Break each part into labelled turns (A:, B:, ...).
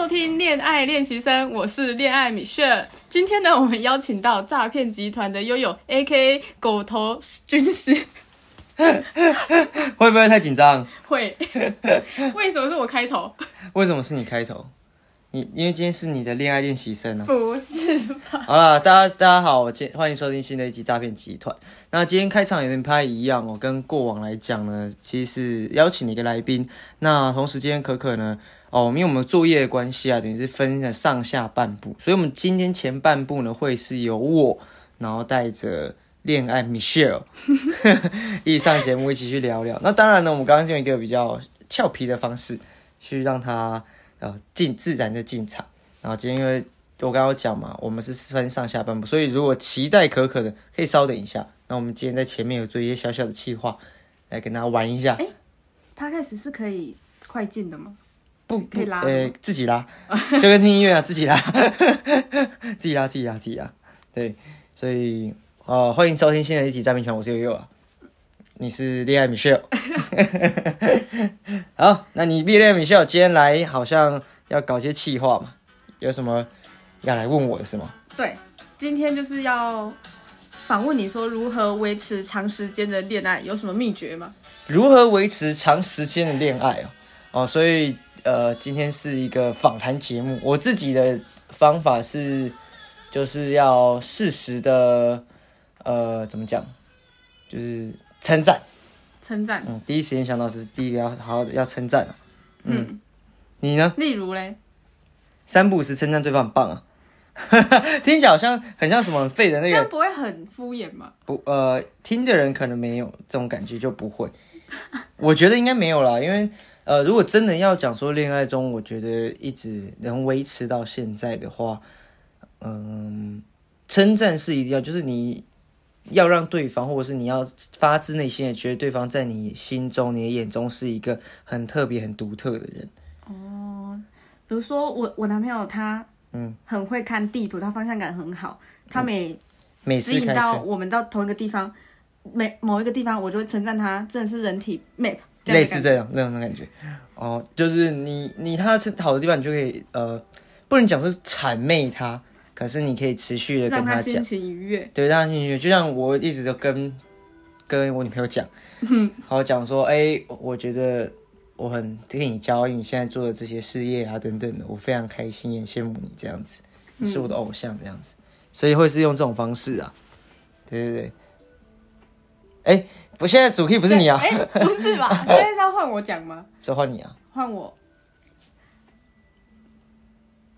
A: 收听《恋爱练习生》，我是恋爱米雪。今天呢，我们邀请到诈骗集团的悠悠 （A.K.A. 狗头军师）。
B: 会不会太紧张？
A: 会。为什么是我开头？
B: 为什么是你开头？你因为今天是你的恋爱练习生呢？
A: 不是吧？
B: 好了，大家大家好，我今欢迎收听新的一集诈骗集团。那今天开场有点不太一样哦，跟过往来讲呢，其实是邀请了一个来宾。那同时今天可可呢，哦，因为我们作业的关系啊，等于是分了上下半部，所以我们今天前半部呢，会是由我，然后带着恋爱 Michelle 一起上节目，一起去聊聊。那当然呢，我们刚刚是用一个比较俏皮的方式去让他。呃，进自然的进场，然后今天因为我刚刚讲嘛，我们是分上下半部，所以如果期待可可的，可以稍等一下。那我们今天在前面有做一些小小的计划，来跟大家玩一下。
A: 哎，他开始是可以快进的吗？
B: 不，
A: 可以拉。
B: 呃，自己拉，就跟听音乐啊，自己拉，自己拉，自己拉，自己拉。对，所以呃，欢迎收听新的一集《诈骗圈》，我是悠悠啊。你是恋爱米秀，好，那你恋爱米秀今天来好像要搞些气话嘛？有什么要来问我的是吗？
A: 对，今天就是要访问你说如何维持长时间的恋爱，有什么秘诀吗？
B: 如何维持长时间的恋爱哦？哦，所以呃，今天是一个访谈节目，我自己的方法是就是要适时的呃，怎么讲，就是。称赞，
A: 称赞。
B: 嗯，第一时间想到是第一个要好好的要称赞嗯，你呢？
A: 例如嘞，
B: 三不五时称赞对方很棒啊，听起来好像很像什么很废的那个，
A: 这样不会很敷衍吗？
B: 不，呃，听的人可能没有这种感觉，就不会。我觉得应该没有啦，因为呃，如果真的要讲说恋爱中，我觉得一直能维持到现在的话，嗯，称赞是一定要，就是你。要让对方，或者是你要发自内心的觉得对方在你心中、你的眼中是一个很特别、很独特的人。
A: 哦，比如说我我男朋友他嗯很会看地图，他方向感很好，他每
B: 每次
A: 到我们到同一个地方，每某一个地方我就会称赞他，真的是人体 map，类
B: 似这样那种感觉。哦，就是你你他是好的地方，你就可以呃，不能讲是谄媚他。可是你可以持续的跟他讲，
A: 心情愉悦，
B: 对，让他心情愉悦。就像我一直都跟跟我女朋友讲，好讲说，哎，我觉得我很替你骄傲，你现在做的这些事业啊等等的，我非常开心，也羡慕你这样子，你是我的偶像这样子，所以会是用这种方式啊，对对对。哎，不，现在主 key 不是你啊？
A: 哎，不是吧？现在是要换我讲吗？
B: 是换你啊？
A: 换我，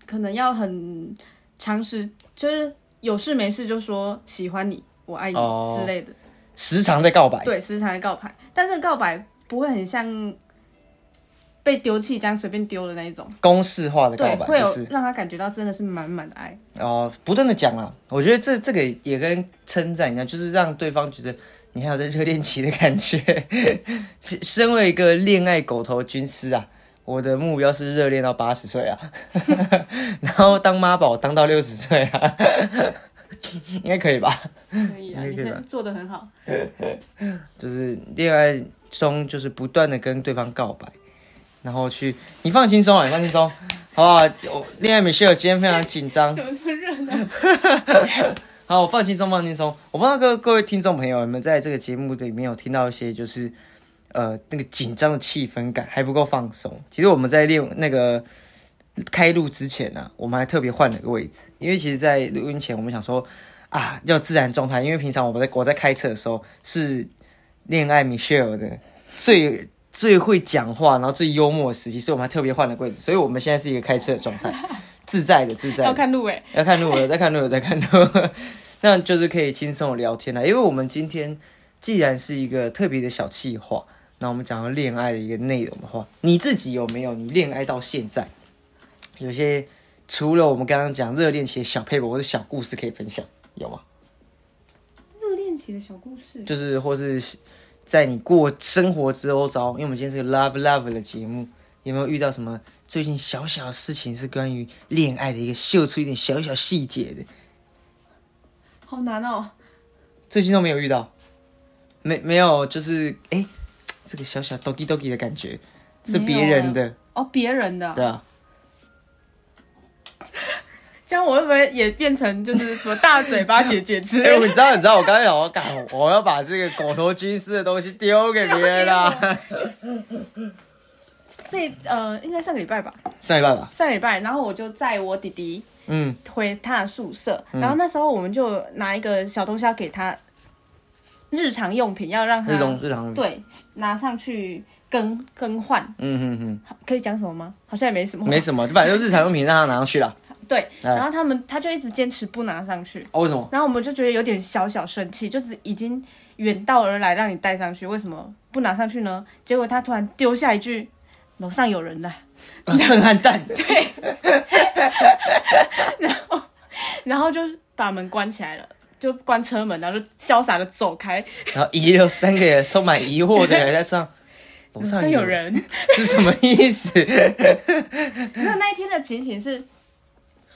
A: 可能要很。长时就是有事没事就说喜欢你，我爱你之类的，
B: 时常在告白。
A: 对，时常在告白，但是告白不会很像被丢弃这样随便丢的那一种
B: 公式化的告白，
A: 会有让他感觉到真的是满满的爱。
B: 哦，不断的讲啊，我觉得这这个也跟称赞一样，就是让对方觉得你还有在热恋期的感觉。身为一个恋爱狗头军师啊。我的目标是热恋到八十岁啊，然后当妈宝当到六十岁啊，应该可以吧？
A: 可以啊，你现在做的很好。
B: 就是恋爱中，就是不断的跟对方告白，然后去，你放轻松啊，你放轻松，好不好？我恋爱美秀今天非常紧张，
A: 怎么这么热呢？
B: 好，放轻松，放轻松。我不知道各各位听众朋友，有没有在这个节目里面有听到一些，就是。呃，那个紧张的气氛感还不够放松。其实我们在练那个开录之前呢，我们还特别换了个位置，因为其实，在录音前我们想说啊，要自然状态。因为平常我们在我在开车的时候是恋爱 Michelle 的最最会讲话，然后最幽默的时期，所以我们还特别换了位置。所以我们现在是一个开车的状态，自在的自在。
A: 要看路哎，
B: 要看路，了在看路，我在看路，那就是可以轻松的聊天了。因为我们今天既然是一个特别的小气话。那我们讲到恋爱的一个内容的话，你自己有没有你恋爱到现在有些除了我们刚刚讲热恋期的小配博或者小故事可以分享，有吗？
A: 热恋期的小故事，
B: 就是或是在你过生活之后招，因为我们今天是 love love 的节目，有没有遇到什么最近小小的事情是关于恋爱的一个秀出一点小小细节的？
A: 好难哦，
B: 最近都没有遇到，没没有，就是哎。这个小小 doggy doggy 的感觉是别人的
A: 哦，别人的
B: 对啊，
A: 这样我会不会也变成就是什么大嘴巴姐姐之
B: 哎、
A: 类的？
B: 你知道，你知道，我刚才想，我干，我要把这个狗头军师的东西丢给别人啦。
A: 这呃，应该上个礼拜吧，
B: 上礼拜吧，
A: 上个礼拜，然后我就载我弟弟
B: 嗯，
A: 回他的宿舍，然后那时候我们就拿一个小东西要给他日常用品，要让他
B: 日常日常，
A: 对拿上去更更换，
B: 嗯嗯嗯，
A: 可以讲什么吗？好像也没什么，
B: 没什么，反正就日常用品让他拿上去了。
A: 对，
B: 哎。
A: 然后他们他就一直坚持不拿上去，
B: 哦，为什么？
A: 然后我们就觉得有点小小生气，就是已经远道而来让你带上去，为什么不拿上去呢？结果他突然丢下一句：“楼上有人来。
B: 啊震撼弹。”
A: 对，然后然后就把门关起来了，就关车门，然后就潇洒的走开。
B: 然后遗留三个充满疑惑的人在上，楼
A: 楼
B: 上
A: 上有人。
B: 是什么意思？
A: 那那一天的情形是。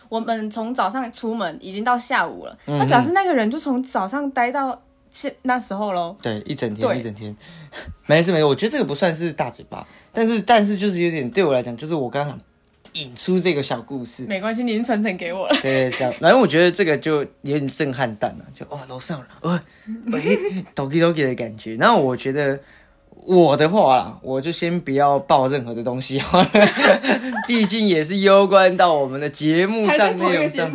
A: 我们从早上出门已经到下午了，
B: 嗯
A: 那表示那个人就从早上待到现那时候喽。
B: 对，一整天一整天，没事没事，我觉得这个不算是大嘴巴，但是但是就是有点对我来讲，就是我刚刚引出这个小故事，
A: 没关系，你已经传承给我了。
B: 对，这样，然后我觉得这个就有点震撼弹了、就哦楼上了，呃，喂，doki doki 的感觉。然后我觉得我的话啦，我就先不要报任何的东西好了，毕竟也是攸关到我们的节目上内容上，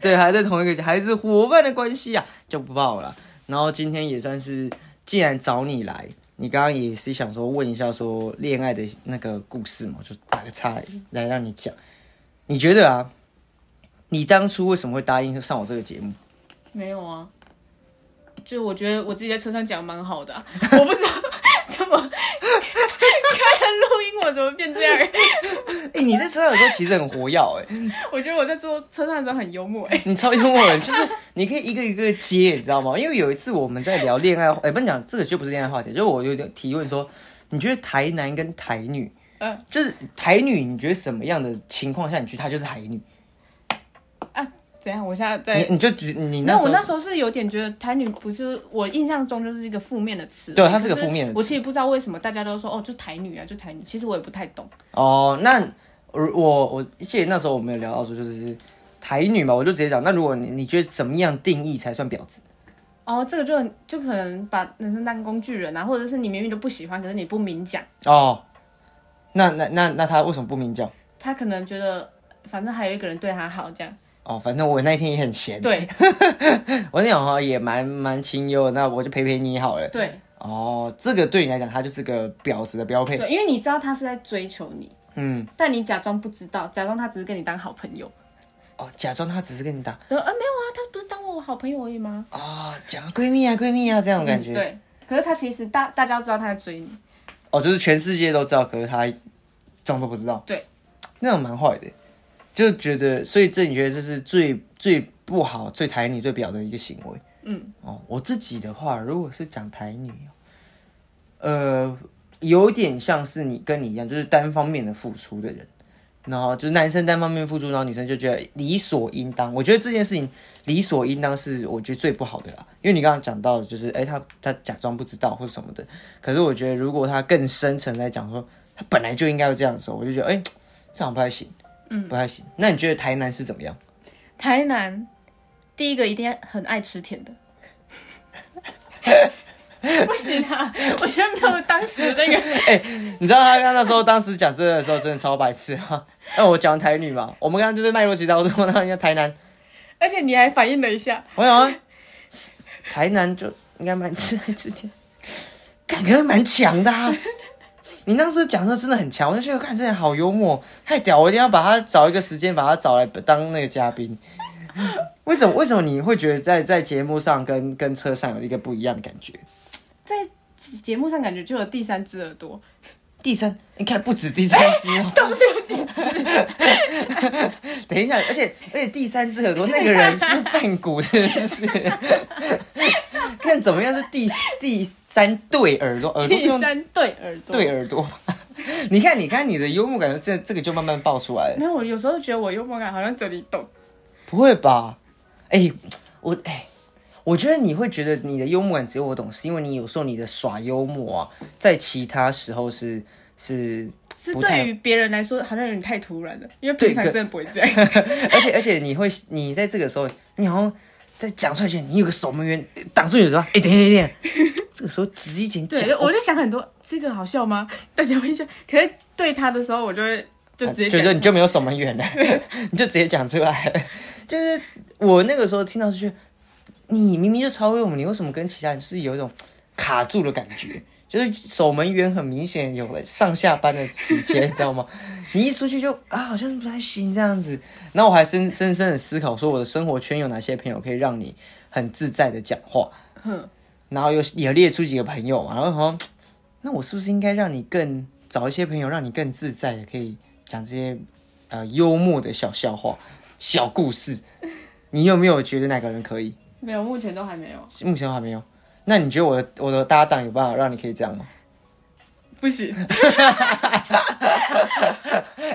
B: 对，还在同一个还是伙伴的关系啊，就不报了。然后今天也算是，既然找你来，你刚刚也是想说问一下说恋爱的那个故事嘛，就打个岔来让你讲。你觉得啊，你当初为什么会答应上我这个节目？
A: 没有啊，就我觉得我自己在车上讲蛮好的、我不知道怎么开了，我怎么变这样？
B: 哎、你在车上有时候其实很活跃哎，
A: 我觉得我在坐车上的时候很幽默哎、
B: 你超幽默的，就是你可以一个一个接，你知道吗？因为有一次我们在聊恋爱，哎、不能讲这个就不是恋爱话题，就是我有点提问说，你觉得台男跟台女，
A: 嗯
B: 就是台女，你觉得什么样的情况下，你觉得她就是台女？
A: 怎样？我现在在。
B: 你你就只你那
A: 那我那时候是有点觉得台女不是我印象中就是一个负面的词，
B: 对它是个负面的词
A: 我其实不知道为什么大家都说哦，就台女啊，就台女，其实我也不太懂。
B: 哦，那我我我记得那时候我们有聊到说，就是台女嘛，我就直接讲，那如果你你觉得怎么样定义才算婊子？
A: 哦，这个就很就可能把男生当工具人啊，或者是你明明就不喜欢，可是你不明讲，
B: 哦，那那那那他为什么不明讲？
A: 他可能觉得反正还有一个人对他好这样。
B: 哦，反正我那一天也很闲，
A: 对
B: 我那种哈也蛮蛮清幽的，那我就陪陪你好了。
A: 对
B: 哦，这个对你来讲，它就是个婊子的标配。
A: 对，因为你知道他是在追求你，
B: 嗯，
A: 但你假装不知道，假装他只是跟你当好朋友。
B: 哦，假装他只是跟你打，
A: 说啊没有啊，他不是当我好朋友而已吗？
B: 哦，讲闺蜜啊闺蜜啊这样感觉。
A: 嗯对，可是他其实大大家都知道他在追你。
B: 哦，就是全世界都知道，可是他装作不知道。
A: 对，
B: 那种蛮坏的，就觉得，所以这你觉得这是最最不好、最台女、最婊的一个行为。
A: 嗯，
B: 哦，我自己的话，如果是讲台女，呃，有点像是你跟你一样，就是单方面的付出的人，然后就是男生单方面付出，然后女生就觉得理所应当。我觉得这件事情理所应当是我觉得最不好的啦，因为你刚刚讲到的就是，哎、他他假装不知道或什么的，可是我觉得如果他更深层来讲说，他本来就应该要这样的时候，我就觉得，哎、这样不太行，嗯，不太行。那你觉得台南是怎么样？
A: 台南第一个一定要很爱吃甜的。不行啊！我觉得没有当时那个 哎，
B: 你知道他刚刚那时候当时讲这个的时候，真的超白痴啊。那我讲台女嘛，我们刚刚就是脉络其他，我说那应该台南，
A: 而且你还反应了一下，
B: 我想啊，台南就应该蛮吃爱吃甜，感觉蛮强的啊。你当时讲的真的很强，我就觉得看真的好幽默，太屌，我一定要把他找一个时间把他找来当那个嘉宾。为什么？为什么你会觉得在在节目上跟跟车上有一个不一样的感觉？
A: 在节目上感觉就有第三只耳朵，
B: 第三，你看不止第三只哦，
A: 都是有几只。
B: 等一下，而且而且第三只耳朵那个人是范谷，是不是？看怎么样是第第三对耳朵，耳朵是用
A: 第三对耳朵，
B: 对耳朵。你看，你看你的幽默感，这这个就慢慢爆出来了。
A: 没有，我有时候觉得我幽默感好像这里懂。
B: 不会吧？哎、我哎、我觉得你会觉得你的幽默感只有我懂，是因为你有时候你的耍幽默啊，在其他时候是是
A: 是对于别人来说好像有点太突然了，因为平常真的不会这样。
B: 而且而且你会，你在这个时候，你好像在讲出来前，你有个守门员挡住你的时候，哎、等一下等一下，这个时候直接讲，
A: 对，我就想很多，这个好笑吗？大家会笑，可是对他的时候，我就会就直接
B: 就
A: 讲
B: 就你就没有守门员了，你就直接讲出来。就是我那个时候听到是觉得，你明明就超越我们，你为什么跟其他人就是有一种卡住的感觉？就是守门员很明显有了上下班的时间，你知道吗？你一出去就啊，好像不太行这样子。然后我还深深深的思考说，我的生活圈有哪些朋友可以让你很自在的讲话。
A: 哼，
B: 然后又也列出几个朋友嘛，然后好像那我是不是应该让你更找一些朋友，让你更自在的可以讲这些呃幽默的小笑话、小故事？你有没有觉得哪个人可以？
A: 没有，目前都还没有，
B: 目前还没有。那你觉得我的我的搭档有办法让你可以这样吗？
A: 不行。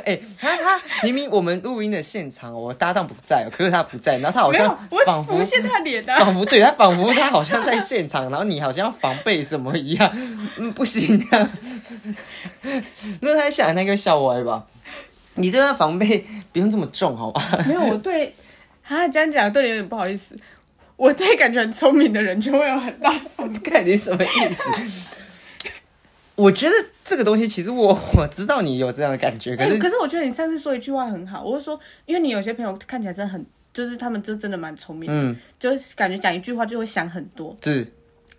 B: 哎、他他明明我们录音的现场，我搭档不在，可是他不在，然后他好像，
A: 我
B: 仿佛
A: 浮现他脸啊！
B: 仿佛对他仿佛他好像在现场，然后你好像要防备什么一样，嗯，不行这样。那他想那个笑歪吧？你对他防备不用这么重，好吧？
A: 没有，我对他这样讲对你有点不好意思。我对感觉很聪明的人就会有很大。
B: 看你什么意思？我觉得这个东西其实我我知道你有这样的感觉，可
A: 哎、
B: 是
A: 可是我觉得你上次说一句话很好，我是说，因为你有些朋友看起来真的很，就是他们就真的蛮聪明的，
B: 嗯，
A: 就感觉讲一句话就会想很多。
B: 是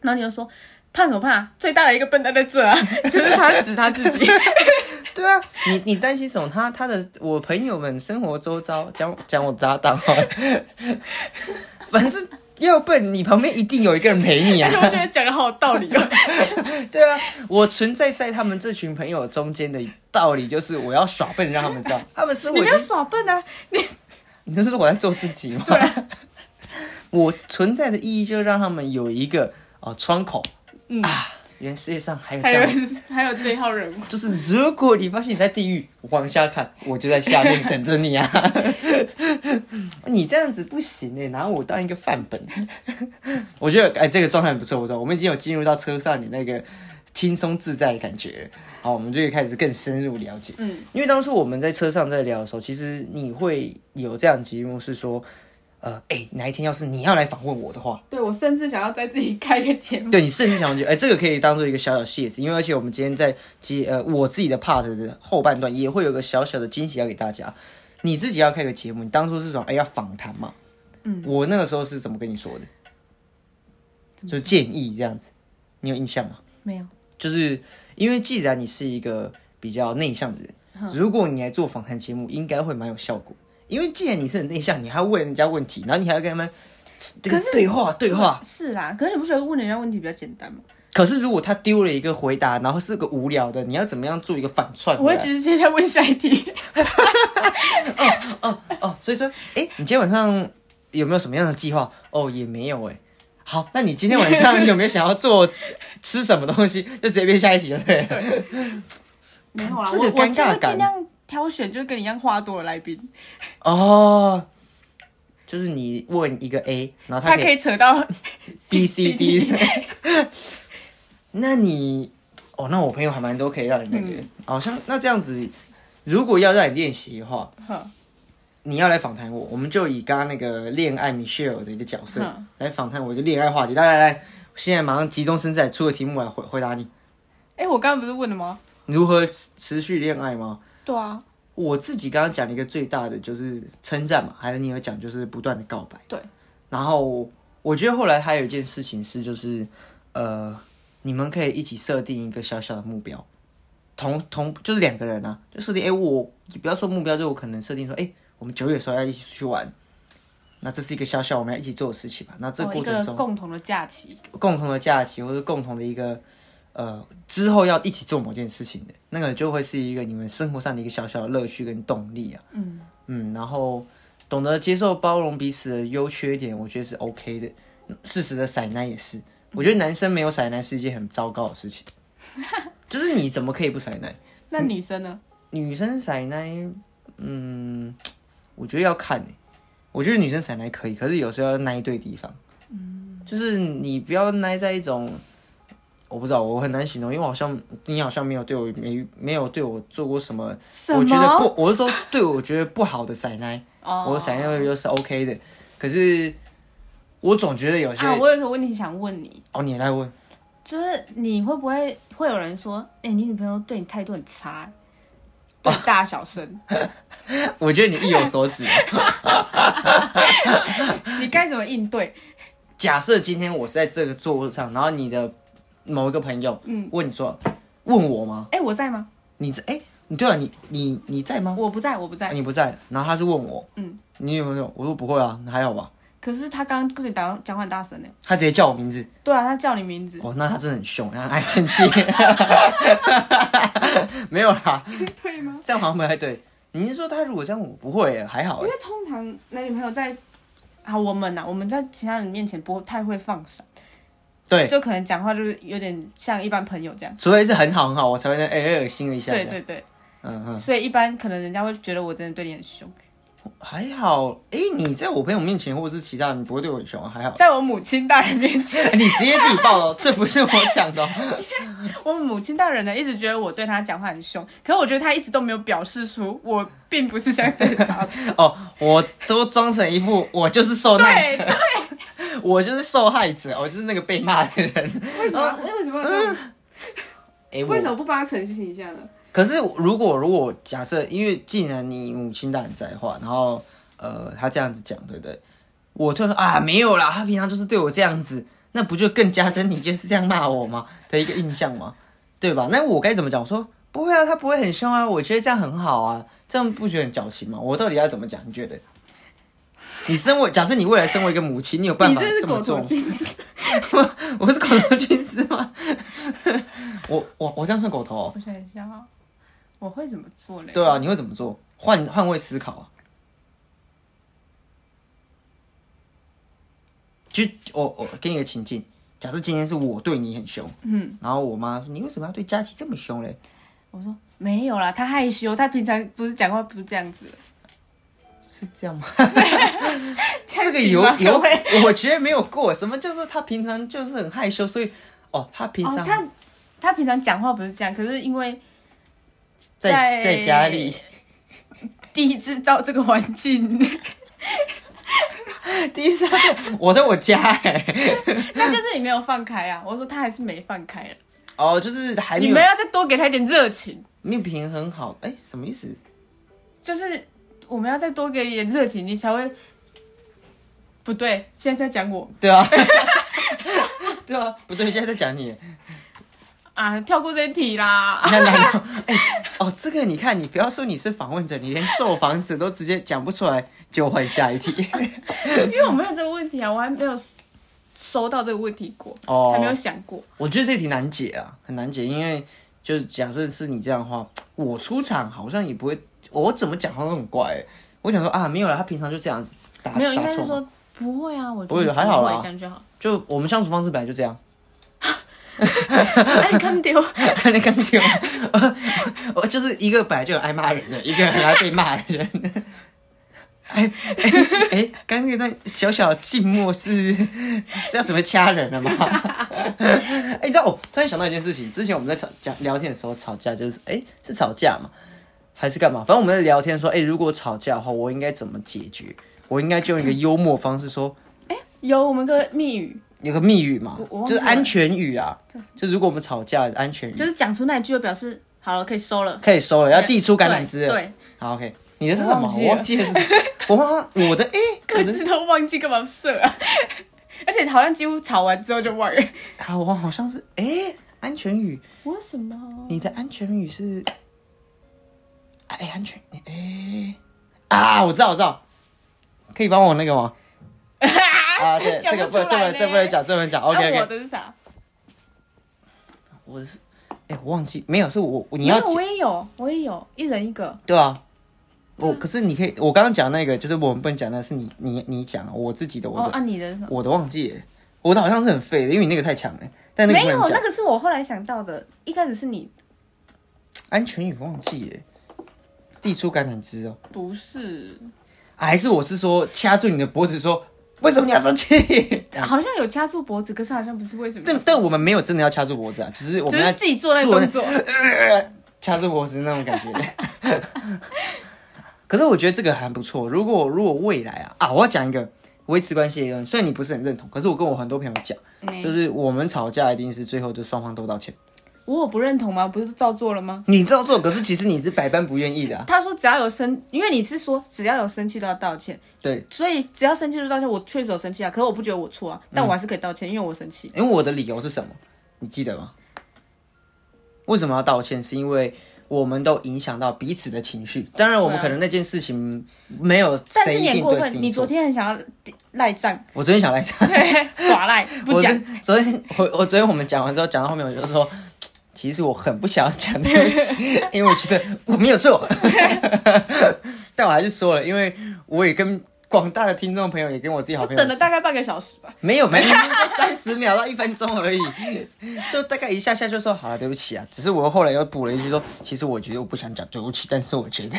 A: 然后你就说怕什么怕？最大的一个笨蛋在这啊，就是他指他自己。
B: 对啊，你你担心什么？他他的我朋友们生活周遭讲讲我搭档哈，反正要笨，你旁边一定有一个人陪你啊
A: 但是。我觉得讲的好有道理哦。
B: 对啊，我存在在他们这群朋友中间的道理就是我要耍笨，让他们知道他们是我
A: 你没有
B: 已经，
A: 耍笨啊！你
B: 你这是我在做自己吗？我存在的意义就是让他们有一个哦窗口、
A: 嗯
B: 啊，原来世界上还有这
A: 还有
B: 样。
A: 还有这一号人物，
B: 就是如果你发现你在地狱，往下看，我就在下面等着你啊！你这样子不行哎、拿我当一个范本。我觉得哎、这个状态很不错，不错。我们已经有进入到车上你那个轻松自在的感觉。好，我们就可以开始更深入了解。
A: 嗯，
B: 因为当初我们在车上在聊的时候，其实你会有这样的节目是说，呃，哎、哪一天要是你要来访问我的话，
A: 对我甚至想要在自己开一个节目。
B: 对你甚至想觉得，哎、这个可以当做一个小小谢词，因为而且我们今天在接呃我自己的 part 的后半段也会有个小小的惊喜要给大家。你自己要开个节目，你当初是说哎、要访谈嘛？
A: 嗯，
B: 我那个时候是怎么跟你说的？就建议这样子，你有印象吗？
A: 没有，
B: 就是因为既然你是一个比较内向的人，如果你来做访谈节目，应该会蛮有效果。因为既然你是很内向，你还要问人家问题，然后你还要跟他们这个对话对话。
A: 是啦。可是你不觉得问人家问题比较简单吗？
B: 可是如果他丢了一个回答，然后是个无聊的，你要怎么样做一个反串？
A: 我会直接再问下一题。
B: 哦哦哦，所以说，哎，你今天晚上有没有什么样的计划？哦，也没有哎。好，那你今天晚上有没有想要做吃什么东西？就直接变下一题就对了。
A: 没有啊，
B: 这个尴尬感
A: 会尽量挑选，就是跟你一样话多的来宾，
B: 哦，就是你问一个 A，然后他可以
A: 他可以扯到
B: B、C、D。那你哦，那我朋友还蛮多可以让你那个，好像那这样子，如果要让你练习的话，
A: 哼
B: 你要来访谈我，我们就以刚刚那个恋爱 Michelle 的一个角色、
A: 嗯
B: 来访谈我一个恋爱话题。来来来，现在马上集中生智出个题目来回回答你，
A: 哎、我刚刚不是问了吗？
B: 如何持持续恋爱吗？
A: 对啊，
B: 我自己刚刚讲了一个最大的就是称赞嘛，还有你有讲就是不断的告白。
A: 对。
B: 然后我觉得后来还有一件事情是，就是呃，你们可以一起设定一个小小的目标，同同就是两个人啊，就设定哎、诶我你不要说目标，就我可能设定说哎、诶我们九月的时候要一起出去玩，那这是一个小小我们要一起做的事情吧。那这过程中，
A: 共同的假期，
B: 共同的假期或者共同的一个呃之后要一起做某件事情的那个，就会是一个你们生活上的一个小小的乐趣跟动力啊。
A: 嗯
B: 嗯，然后懂得接受包容彼此的优缺点，我觉得是 OK 的。适时的甩奶也是，我觉得男生没有甩奶是一件很糟糕的事情。就是你怎么可以不甩奶？
A: 那女生呢？
B: 女生甩奶，嗯，我觉得要看、欸、我觉得女生甩奶可以，可是有时候要奶对地方。嗯，就是你不要奶在一种我不知道，我很难形容，因为我好像你好像没有对我没没有对我做过什么，
A: 什
B: 我觉得？不，我是说对我觉得不好的奶奶，
A: 哦
B: 我奶奶又是 OK 的，可是我总觉得有些
A: 啊，我有个问题想问你，
B: 哦，你来问，
A: 就是你会不会会有人说，哎、你女朋友对你态度很差，对大小声，
B: 我觉得你意有所指。
A: 你该怎么应对？
B: 假设今天我是在这个座位上，然后你的某一个朋友，嗯，问你说，问我吗？
A: 哎、我在吗？
B: 你在？哎、你对啊，你你你在吗？
A: 我不在，我不
B: 啊
A: 在。
B: 你不在，然后他是问我，
A: 嗯，
B: 你有没有？我说不会啊，还好吧。
A: 可是他刚刚跟你打讲话很大声呢。
B: 他直接叫我名字，
A: 对啊，他叫你名字。
B: 哦，那他真的很凶，然后爱生气。没有啦，
A: 对吗？
B: 这样好像不太对。你是说他如果这样，我不会耶，还好耶。
A: 因为通常男女朋友在啊，我们呐、我们在其他人面前不太会放闪，
B: 对，
A: 就可能讲话就是有点像一般朋友这样。
B: 除非是很好很好，我才会那哎恶心一下。
A: 对，对对，
B: 嗯嗯，
A: 所以一般可能人家会觉得我真的对你很凶，
B: 还好。哎，你在我朋友面前或者是其他人，你不会对我很凶啊，还好。
A: 在我母亲大人面前，
B: 你直接自己报了，这不是我讲的哦。
A: 我母亲大人呢一直觉得我对他讲话很凶，可是我觉得他一直都没有表示出我并不是这样对他的。
B: 哦，我都装成一副我就是受难
A: 对
B: 者，我就是受害者，我就是那个被骂的人。
A: 为什么？为什么？
B: 哎，我
A: 为什么不帮他澄清一下呢？
B: 可是如果如果假设，因为既然你母亲大人在的话，然后呃他这样子讲，对不对？我突然说啊没有啦，他平常就是对我这样子，那不就更加深你就是这样骂我吗的一个印象吗？对吧？那我该怎么讲？我说不会啊，他不会很凶啊，我觉得这样很好啊，这样不觉得很矫情吗？我到底要怎么讲？你觉得？你身为假设你未来身为一个母亲，你有办法
A: 你这
B: 么做吗？
A: 头军师，
B: 我是狗头军师吗？我我我这样算狗头、哦？
A: 我想一下啊，我会怎么做嘞？
B: 对啊，你会怎么做？换换位思考啊！就我我给你个情境，假设今天是我对你很凶，
A: 嗯，
B: 然后我妈说你为什么要对佳琪这么凶嘞？
A: 我说没有啦，她害羞，她平常不是讲话不是这样子的。
B: 是这样吗？
A: 这
B: 这个有有，我觉得没有过。什么叫做他平常就是很害羞，所以哦，他平常，
A: 哦他他平常讲话不是这样，可是因为
B: 在
A: 在
B: 在家里，
A: 第一次到这个环境，
B: 第一次我在我家哎、
A: 那就是你没有放开啊。我说他还是没放开了，
B: 哦，就是还没有
A: 你们要再多给他一点热情，
B: 没有平衡好，哎、什么意思？
A: 就是我们要再多给一点热情，你才会。不对，现在在讲我
B: 对啊，对啊，不对，现在在讲你。
A: 啊，跳过这一题啦。
B: 你看难道？哎、哦，这个你看，你不要说你是访问者，你连受访者都直接讲不出来，就换下一题。
A: 因为我没有这个问题啊，我还没有收到这个问题过，
B: 哦
A: 还没有想过。
B: 我觉得这题难解啊，很难解，因为就假设是你这样的话，我出场好像也不会，我怎么讲好像都很怪、欸。我想说啊，没有了，他平常就这样子打
A: 没有，应
B: 打错嘛，
A: 该是说不会啊，我觉
B: 不会
A: 得
B: 还好啦
A: 会这样就好。
B: 就我们相处方式本来就这样。
A: 哎，你看丢，
B: 那刚丢，我就是一个本来就有爱骂人的，一个很爱被骂的人。哎哎哎，刚那段小小的静默是是要准备掐人了吗？哎，你知道我突然想到一件事情，之前我们在吵讲聊天的时候吵架，就是哎是吵架嘛，还是干嘛？反正我们在聊天说，哎，如果吵架的话，我应该怎么解决？我应该就用一个幽默方式说，
A: 有我们个密语，
B: 有个密语嘛就是安全语啊，就如果我们吵架，安全语
A: 就是讲出那一句就表示好了，可以收了。
B: 可以收了，要递出橄榄枝了。
A: 对，
B: 好，OK，你的是什么？
A: 我忘记了
B: 我妈妈，我的哎、
A: 各自都忘记干嘛设啊？而且好像几乎吵完之后就忘了。
B: 啊，我好像是哎、安全语，
A: 我什么？
B: 你的安全语是哎、安全哎、啊，我知道我知道，可以帮我那个吗？啊，对，这个不这不能这不能讲，这不能讲。OK
A: 我的是啥？
B: 我的是哎、我忘记没有，是我你要
A: 我也有，我也有，一人一个。
B: 对啊。我可是你可以，我刚刚讲那个就是我们不能讲，那是你你你讲我自己的，我
A: 哦，
B: 的、
A: 啊你的？
B: 我的忘记了，我的好像是很废的，因为你那个太强了，但那个
A: 没有，那个是我后来想到的。一开始是你，
B: 安全与忘记耶，递出橄榄枝哦，
A: 不是？
B: 啊还是我是说掐住你的脖子说为什么你要生气？
A: 好像有掐住脖子，可是好像不是为什么。
B: 但但我们没有真的要掐住脖子啊，只是我们要
A: 自己做那个动作。
B: 掐住脖子那种感觉。可是我觉得这个还不错。如果如果未来啊啊，我要讲一个维持关系的一个，虽然你不是很认同，可是我跟我很多朋友讲，
A: 嗯
B: 就是我们吵架一定是最后就双方都道歉。
A: 我有不认同吗？不是照做了吗？
B: 你照做，可是其实你是百般不愿意的啊。
A: 他说只要有生，因为你是说只要有生气都要道歉，
B: 对，
A: 所以只要生气就道歉。我确实有生气啊，可是我不觉得我错啊，但我还是可以道歉，因为我生气。
B: 因为我的理由是什么？你记得吗？为什么要道歉？是因为我们都影响到彼此的情绪。当然，我们可能那件事情没有谁一定对谁错。
A: 你昨天很想要赖账，
B: 我昨天想赖账，
A: 耍赖不
B: 我
A: 讲，
B: 昨天我我昨天我们讲完之后，讲到后面我就说，其实我很不想讲对不起，因为我觉得我没有错，但我还是说了，因为我也跟广大的听众朋友，也跟我自己好朋友
A: 等了大概半个小时吧。
B: 没有没有，三十秒到一分钟而已，就大概一下下就说好了，对不起啊。只是我后来又补了一句说，其实我觉得我不想讲对不起，但是我觉得，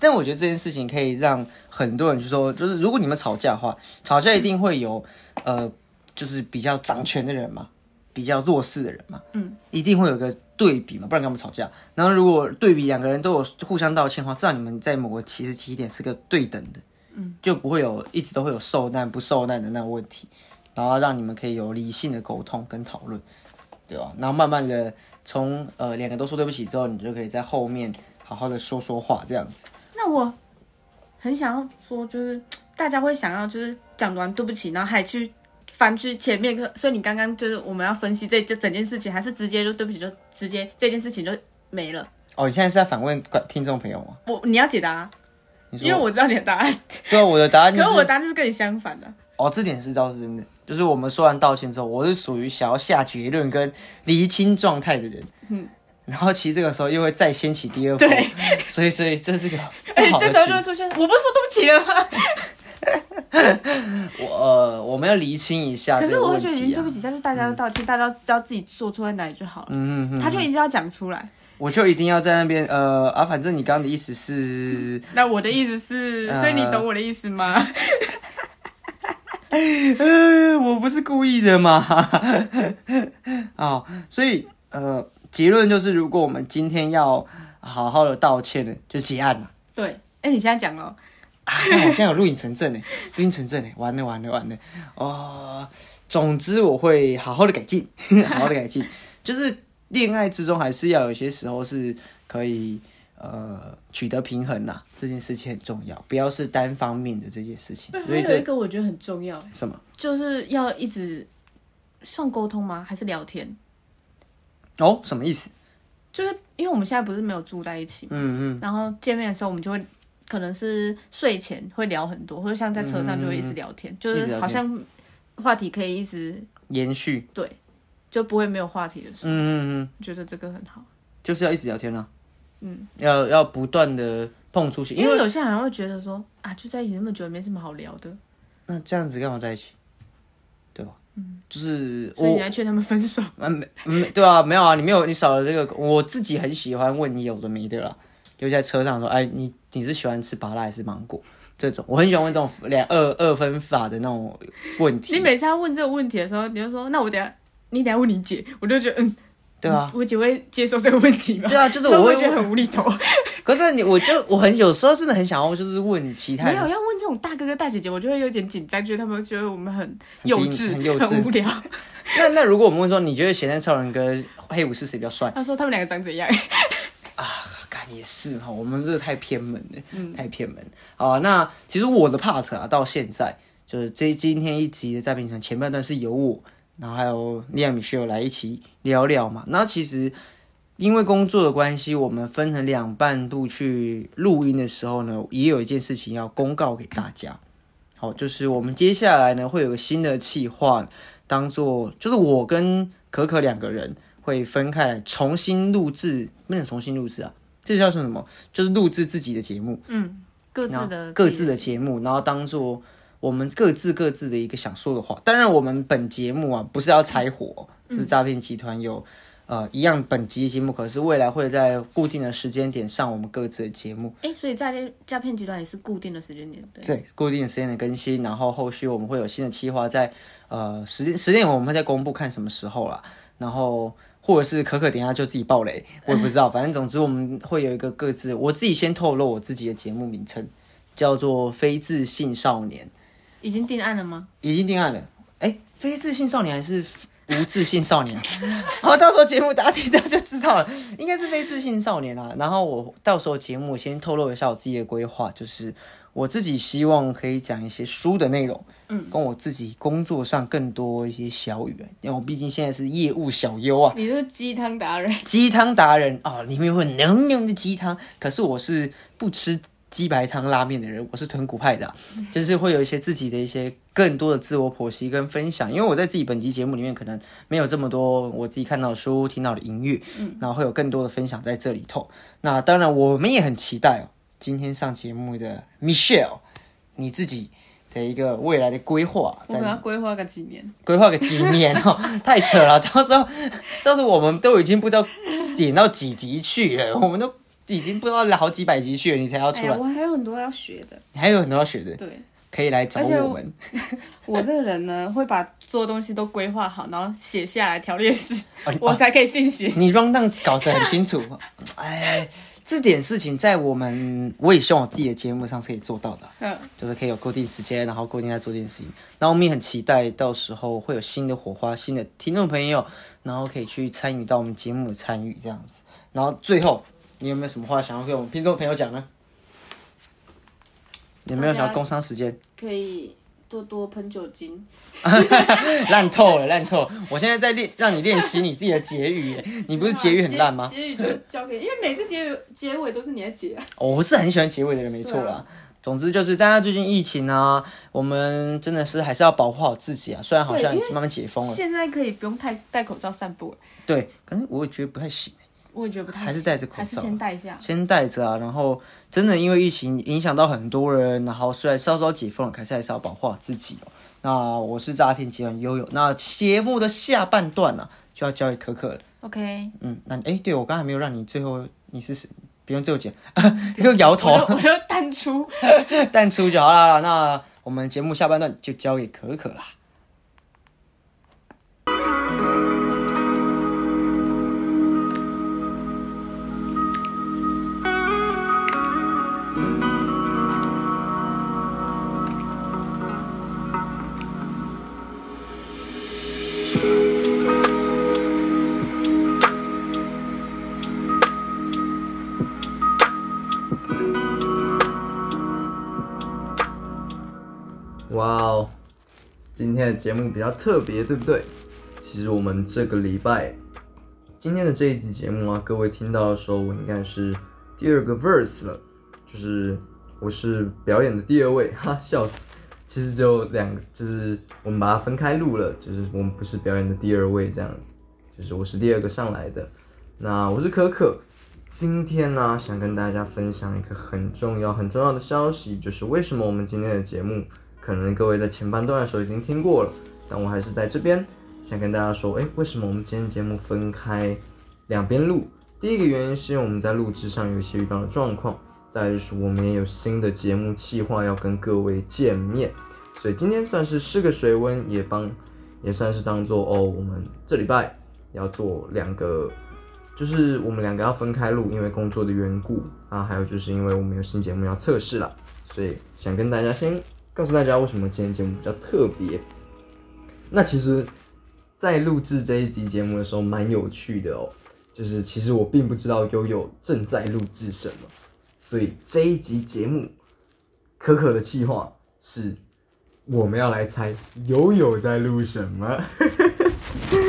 B: 但我觉得这件事情可以让很多人就说，就是如果你们吵架的话，吵架一定会有呃，就是比较掌权的人嘛，比较弱势的人嘛，嗯，一定会有一个对比嘛，不然跟他们吵架？然后如果对比两个人都有互相道歉的话，至少你们在某个起始起点是个对等的。嗯就不会有一直都会有受难不受难的那个问题，然后让你们可以有理性的沟通跟讨论，对吧？然后慢慢的从呃两个都说对不起之后，你就可以在后面好好的说说话，这样子。
A: 那我很想要说，就是大家会想要就是讲完对不起，然后还去翻去前面，所以你刚刚就是我们要分析这这整件事情，还是直接就对不起，就直接这件事情就没了。
B: 哦，你现在是在反问观听众朋友吗？
A: 我你要解答因为我知道你的答案，
B: 对啊，我的答案就是
A: 可是我的答案就是跟你相反的。
B: 哦，这点是倒是真的，就是我们说完道歉之后，我是属于想要下结论跟厘清状态的人，嗯，然后其实这个时候又会再掀起第二波，
A: 对，
B: 所以所以这是个 不
A: 而且这时候就会出现，我不是说对不起了吗？
B: 我呃，我们要厘清一下
A: 可是我会觉得。对不起，但是大家都道歉，大家都知道自己做错在哪里就好了。
B: 嗯嗯嗯，
A: 他就一定要讲出来。
B: 我就一定要在那边呃啊，反正你刚刚的意思是，
A: 那我的意思是，
B: 呃
A: 所以你懂我的意思吗？
B: 呃，我不是故意的嘛。哦，所以呃，结论就是，如果我们今天要好好的道歉的，就结案了。
A: 对，哎，你现在讲了，
B: 啊，但我现在有录影成证呢，录影成证呢，完了完了完了。哦，总之我会好好的改进，好好的改进。就是恋爱之中还是要有些时候是可以呃取得平衡啦，这件事情很重要，不要是单方面的这件事情。所以
A: 还有一
B: 这
A: 个我觉得很重要，
B: 什么？
A: 就是要一直算沟通吗？还是聊天？
B: 哦，什么意思？
A: 就是因为我们现在不是没有住在一起嘛，
B: 嗯嗯，
A: 然后见面的时候我们就会可能是睡前会聊很多，或者像在车上就会一直聊天，就是好像话题可以一直
B: 延续。
A: 对，就不会没有话题的时候，
B: 嗯嗯嗯，
A: 觉得这个很好。
B: 就是要一直聊天啊。嗯，要要不断的碰出去，因为
A: 有些人好像会觉得说啊，就在一起那么久也没什么好聊的，
B: 那这样子干嘛在一起？对吧？嗯，就是
A: 所以你还劝他们分手。
B: 嗯没嗯对啊，没有啊，你没有你少了这个，我自己很喜欢问你有的没的啦，就在车上说，哎，你你是喜欢吃芭乐还是芒果？这种我很喜欢问这种两二二分法的那种问题。
A: 你每次要问这个问题的时候，你就说那我等下你等下问你姐，我就觉得嗯，
B: 对啊，
A: 我姐会接受这个问题吗？
B: 对啊，就是我会
A: 觉得很无厘头？
B: 可是你我就我很有时候真的很想要就是问其他
A: 没有，要问这种大哥哥大姐姐，我就会有点紧张，觉得他们觉得我们很幼稚、
B: 很幼稚
A: 无聊。
B: 那那如果我们问说你觉得咸蛋超人跟黑武士谁比较帅？
A: 他说他们两个长怎样？
B: 干 也是哈，我们这个太偏门了，太偏门。好啊，那其实我的 part 啊，到现在就是这今天一集的诈骗团前半段是由我，然后还有利亚米歇尔来一起聊聊嘛。那其实因为工作的关系，我们分成两半度去录音的时候呢，也有一件事情要公告给大家。好，就是我们接下来呢会有个新的计划，当做就是我跟可可两个人会分开来重新录制，不能重新录制啊，这叫做什么？就是录制自己的节目，嗯
A: 各自的
B: 各自的节目，然后当做我们各自各自的一个想说的话。当然，我们本节目啊不是要拆伙，是诈骗集团有呃一样本集节目，可是未来会在固定的时间点上我们各自的节目。
A: 哎，所以在诈骗集团也是固定的时间点，对，
B: 对，固定的时间的更新，然后后续我们会有新的计划在呃时间时间我们会再公布，看什么时候啦。然后或者是可可等下就自己爆雷，我也不知道，反正总之我们会有一个各自，我自己先透露我自己的节目名称，叫做《非自信少年》。
A: 已经定案了吗？
B: 已经定案了。哎，非自信少年还是无自信少年？好，到时候节目大家听到就知道了，应该是非自信少年啦。然后我到时候节目先透露一下我自己的规划，就是我自己希望可以讲一些书的内容，嗯，跟我自己工作上更多一些小语，因为我毕竟现在是业务小优啊。
A: 你是鸡汤达人，
B: 鸡汤达人啊，里面会浓浓的鸡汤，可是我是不吃。鸡白汤拉面的人，我是豚骨派的，就是会有一些自己的一些更多的自我剖析跟分享，因为我在自己本集节目里面可能没有这么多我自己看到的书、听到的音乐，嗯，然后会有更多的分享在这里头。那当然，我们也很期待哦，今天上节目的 Michelle，你自己的一个未来的规划，
A: 我们要规划个几年？
B: 规划个几年哦，太扯了，到时候到时候我们都已经不知道点到几集去了，我们都。已经不知道好几百集去了，你才要出来。
A: 我还有很多要学的。
B: 你还有很多要学的。
A: 对。
B: 可以来找我们。
A: 我这个人呢，会把所有东西都规划好，然后写下来条列式，我才可以进行。
B: 你 run down 搞得很清楚。哎，这点事情在我们，我也希望我自己的节目上是可以做到的。嗯。就是可以有固定时间，然后固定在做这件事情。然后我们也很期待到时候会有新的火花，新的听众朋友，然后可以去参与到我们节目的参与这样子。然后最后。你有没有什么话想要跟我们听众朋友讲呢？有没有想要工商时间？
A: 可以多多喷酒精。
B: 烂透了，烂透！我现在在练，让你练习你自己的结语。你不是结语很烂吗？
A: 结语就交给，因为每次结语结尾都是你在结。
B: 我是很喜欢结尾的人，没错啦。总之就是大家最近疫情啊，我们真的是还是要保护好自己啊。虽然好像已经慢慢解封了，
A: 现在可以不用太戴口罩散步。
B: 对，可是我也觉得不太行。
A: 我也觉得不太，
B: 还是戴着口罩，还
A: 是先戴一下，
B: 先戴着啊。然后真的因为疫情影响到很多人，然后虽然稍稍解封了，可是还是要保护好自己哦。那我是诈骗集团悠悠，那节目的下半段呢，就要交给可可了。
A: OK，
B: 嗯，那哎，对我刚才没有让你最后你是谁，不用最后讲，又摇头，
A: 我就淡出，
B: 淡出就好了。那我们节目下半段就交给可可啦。哇哦，今天的节目比较特别，对不对？其实我们这个礼拜今天的这一集节目啊，各位听到的时候，我应该是第二个 verse 了，就是我是表演的第二位，哈，笑死！其实就两个，就是我们把它分开录了，就是我们不是表演的第二位这样子，就是我是第二个上来的。那我是可可，今天呢，想跟大家分享一个很重要、很重要的消息，就是为什么我们今天的节目。可能各位在前半段的时候已经听过了，但我还是在这边想跟大家说，哎，为什么我们今天节目分开两边录？第一个原因是因为我们在录制上有一些遇到的状况，再就是我们也有新的节目计划要跟各位见面，所以今天算是试个水温，也帮也算是当做哦，我们这礼拜要做两个，就是我们两个要分开录，因为工作的缘故啊，还有就是因为我们有新节目要测试了，所以想跟大家先。告诉大家为什么今天节目比较特别。那其实，在录制这一集节目的时候，蛮有趣的哦。就是其实我并不知道悠悠正在录制什么，所以这一集节目，可可的计划是我们要来猜悠悠在录什么。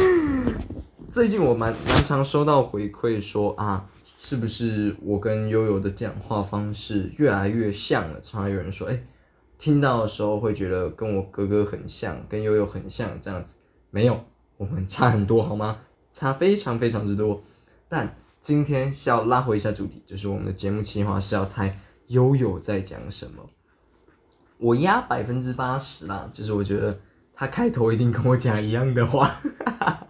B: 最近我蛮蛮常收到回馈说啊，是不是我跟悠悠的讲话方式越来越像了？常常有人说，哎。听到的时候会觉得跟我哥哥很像，跟悠悠很像，这样子没有，我们差很多好吗？差非常非常之多。但今天是要拉回一下主题，就是我们的节目计划是要猜悠悠在讲什么。我压百分之八十啦，就是我觉得他开头一定跟我讲一样的话，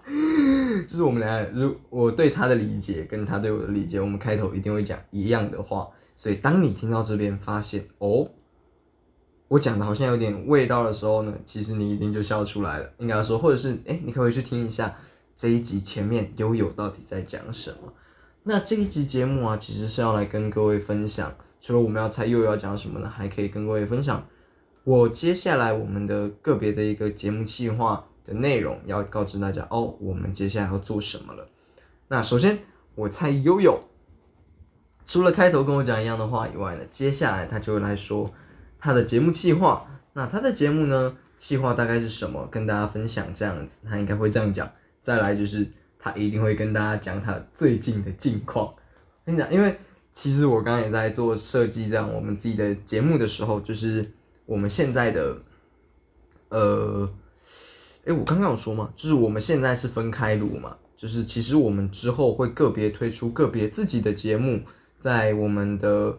B: 就是我们俩，如我对他的理解跟他对我的理解，我们开头一定会讲一样的话。所以当你听到这边发现哦，我讲的好像有点味道的时候呢，其实你一定就笑出来了。应该说，或者是哎，你可以去听一下这一集前面悠悠到底在讲什么。那这一集节目啊，其实是要来跟各位分享，除了我们要猜悠悠要讲什么呢，还可以跟各位分享我接下来我们的个别的一个节目计划。的内容要告知大家哦，我们接下来要做什么了。那首先，我猜悠悠除了开头跟我讲一样的话以外呢，接下来他就会来说他的节目计划。那他的节目呢，计划大概是什么？跟大家分享这样子，他应该会这样讲。再来就是他一定会跟大家讲他最近的近况。跟你讲，因为其实我刚刚也在做设计这样我们自己的节目的时候，就是我们现在的呃。哎，我刚刚有说嘛，就是我们现在是分开录嘛，就是其实我们之后会个别推出个别自己的节目，在我们的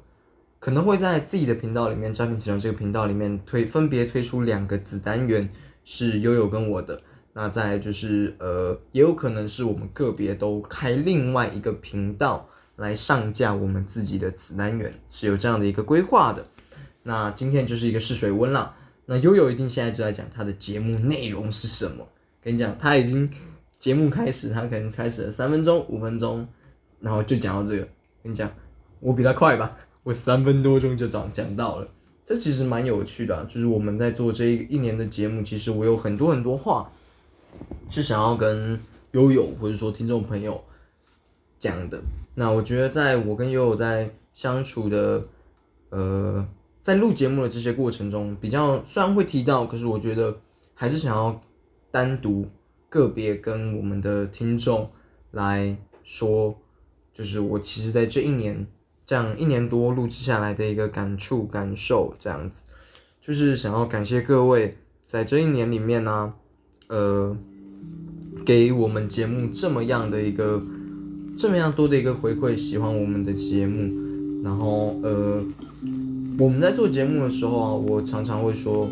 B: 可能会在自己的频道里面，诈骗集团这个频道里面推分别推出两个子单元，是悠悠跟我的。那再就是呃，也有可能是我们个别都开另外一个频道来上架我们自己的子单元，是有这样的一个规划的。那今天就是一个试水温了。那悠悠一定现在就在讲他的节目内容是什么？跟你讲，他已经节目开始，他可能开始了三分钟、五分钟，然后就讲到这个。跟你讲，我比他快吧，我三分多钟就讲讲到了。这其实蛮有趣的，就是我们在做这一一年的节目，其实我有很多很多话是想要跟悠悠或者说听众朋友讲的。那我觉得，在我跟悠悠在相处的，呃。在录节目的这些过程中，比较虽然会提到，可是我觉得还是想要单独个别跟我们的听众来说，就是我其实在这一年这样一年多录制下来的一个感触感受，这样子，就是想要感谢各位在这一年里面呢，呃，给我们节目这么样的一个这么样多的一个回馈，喜欢我们的节目，然后呃。我们在做节目的时候啊，我常常会说，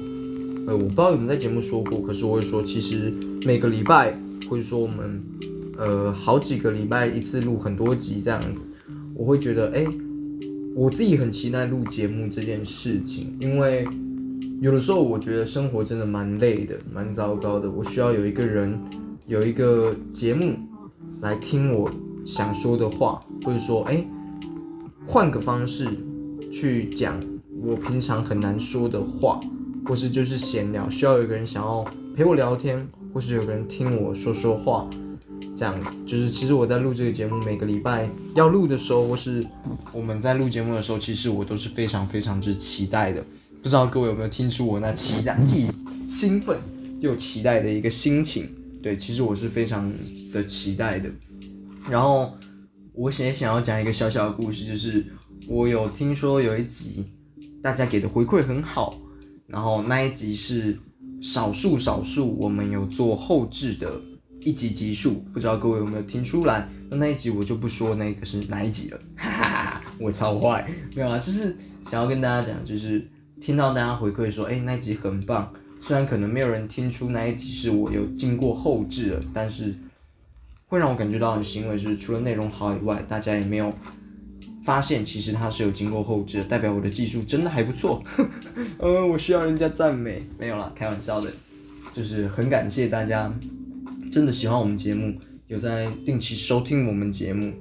B: 呃，我不知道有没有在节目说过，可是我会说，其实每个礼拜或者说我们，呃，好几个礼拜一次录很多集这样子，我会觉得，哎，我自己很期待录节目这件事情，因为有的时候我觉得生活真的蛮累的，蛮糟糕的，我需要有一个人，有一个节目来听我想说的话，或者说，哎，换个方式去讲。我平常很难说的话，或是就是闲聊，需要有个人想要陪我聊天，或是有个人听我说说话，这样子。就是其实我在录这个节目，每个礼拜要录的时候，或是我们在录节目的时候，其实我都是非常非常之期待的。不知道各位有没有听出我那期待、既兴奋又期待的一个心情？对，其实我是非常的期待的。然后我也想要讲一个小小的故事，就是我有听说有一集。大家给的回馈很好，然后那一集是少数少数我们有做后置的一集集数，不知道各位有没有听出来？那一集我就不说那个是哪一集了，哈哈哈，我超坏，没有啊，就是想要跟大家讲，就是听到大家回馈说，哎，那一集很棒，虽然可能没有人听出那一集是我有经过后置的，但是会让我感觉到很欣慰，就是除了内容好以外，大家也没有。发现其实它是有经过后置的，代表我的技术真的还不错。呃，我需要人家赞美，没有啦，开玩笑的，就是很感谢大家真的喜欢我们节目，有在定期收听我们节目。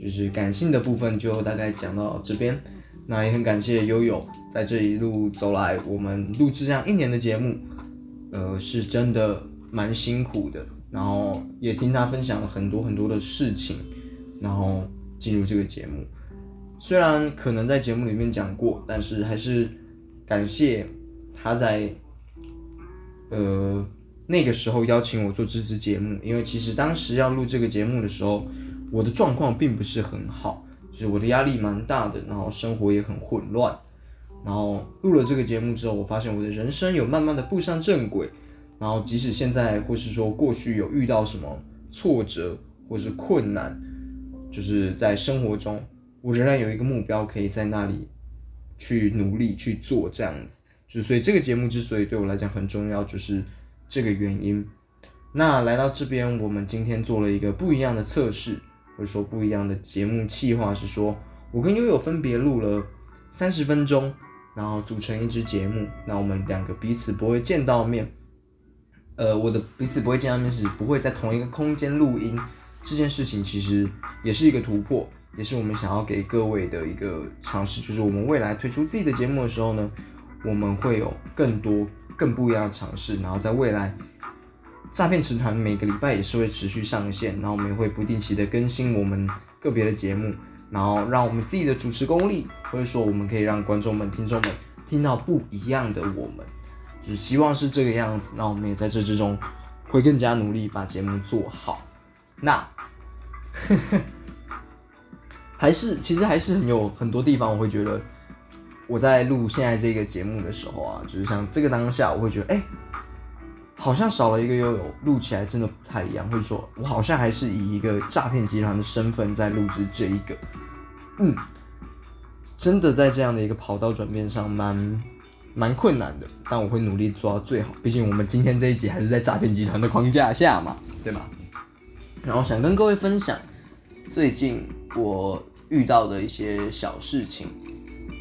B: 就是感性的部分就大概讲到这边，那也很感谢悠悠在这一路走来，我们录制这样一年的节目，呃，是真的蛮辛苦的。然后也听他分享了很多很多的事情，然后进入这个节目。虽然可能在节目里面讲过，但是还是感谢他在呃那个时候邀请我做这支节目，因为其实当时要录这个节目的时候，我的状况并不是很好，就是我的压力蛮大的，然后生活也很混乱。然后录了这个节目之后，我发现我的人生有慢慢的步上正轨。然后即使现在或是说过去有遇到什么挫折或是困难，就是在生活中。我仍然有一个目标，可以在那里去努力去做这样子，就所以这个节目之所以对我来讲很重要，就是这个原因。那来到这边，我们今天做了一个不一样的测试，或者说不一样的节目计划，是说我跟悠悠分别录了三十分钟，然后组成一支节目。那我们两个彼此不会见到面，呃，我的彼此不会见到面是不会在同一个空间录音。这件事情其实也是一个突破，也是我们想要给各位的一个尝试，就是我们未来推出自己的节目的时候呢，我们会有更多更不一样的尝试，然后在未来。诈骗池团每个礼拜也是会持续上线，然后我们也会不定期的更新我们个别的节目，然后让我们自己的主持功力，或者说我们可以让观众们、听众们听到不一样的我们，只希望是这个样子。那我们也在这之中会更加努力把节目做好。那 还是其实还是很有很多地方，我会觉得我在录现在这个节目的时候啊，就是像这个当下，我会觉得哎。好像少了一个悠悠，录起来真的不太一样。或者说，我好像还是以一个诈骗集团的身份在录制这一个，嗯，真的在这样的一个跑道转变上，蛮蛮困难的。但我会努力做到最好，毕竟我们今天这一集还是在诈骗集团的框架下嘛，对吗？然后想跟各位分享最近我遇到的一些小事情。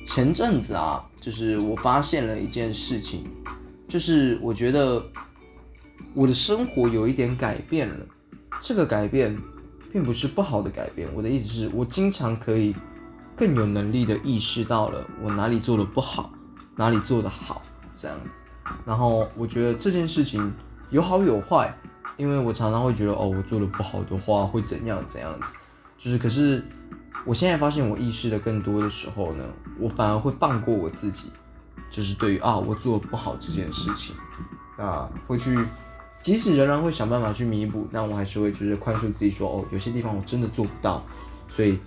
B: 前阵子啊，就是我发现了一件事情，就是我觉得。我的生活有一点改变了，这个改变并不是不好的改变。我的意思是我经常可以更有能力的意识到了我哪里做的不好，哪里做的好这样子。然后我觉得这件事情有好有坏，因为我常常会觉得哦，我做的不好的话会怎样怎样子。就是可是我现在发现我意识的更多的时候呢，我反而会放过我自己，就是对于啊我做不好这件事情啊会去。即使仍然会想办法去弥补，但我还是会就是宽恕自己说，哦，有些地方我真的做不到，所以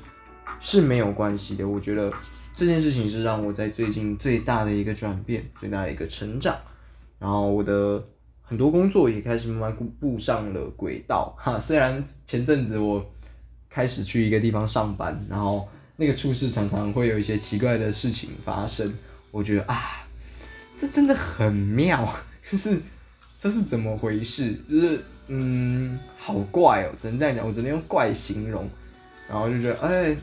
B: 是没有关系的。我觉得这件事情是让我在最近最大的一个转变，最大的一个成长。然后我的很多工作也开始慢慢步上了轨道。哈，虽然前阵子我开始去一个地方上班，然后那个处事常常会有一些奇怪的事情发生，我觉得啊，这真的很妙，就是。这是怎么回事？就是嗯，好怪哦，只能这样讲，我只能用怪形容。然后就觉得，哎，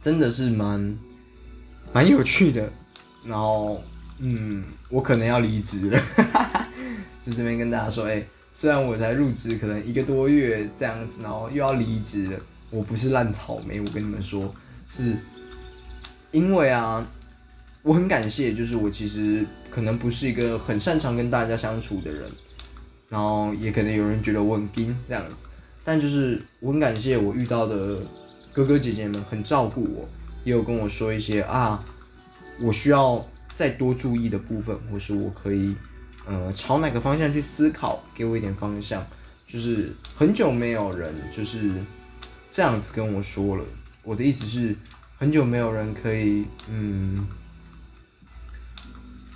B: 真的是蛮蛮有趣的。然后嗯，我可能要离职了，就这边跟大家说，哎，虽然我才入职可能一个多月这样子，然后又要离职了，我不是烂草莓，我跟你们说，是因为啊。我很感谢，就是我其实可能不是一个很擅长跟大家相处的人，然后也可能有人觉得我很金这样子，但就是我很感谢我遇到的哥哥姐姐们很照顾我，也有跟我说一些啊，我需要再多注意的部分，或是我可以呃朝哪个方向去思考，给我一点方向，就是很久没有人就是这样子跟我说了，我的意思是很久没有人可以嗯。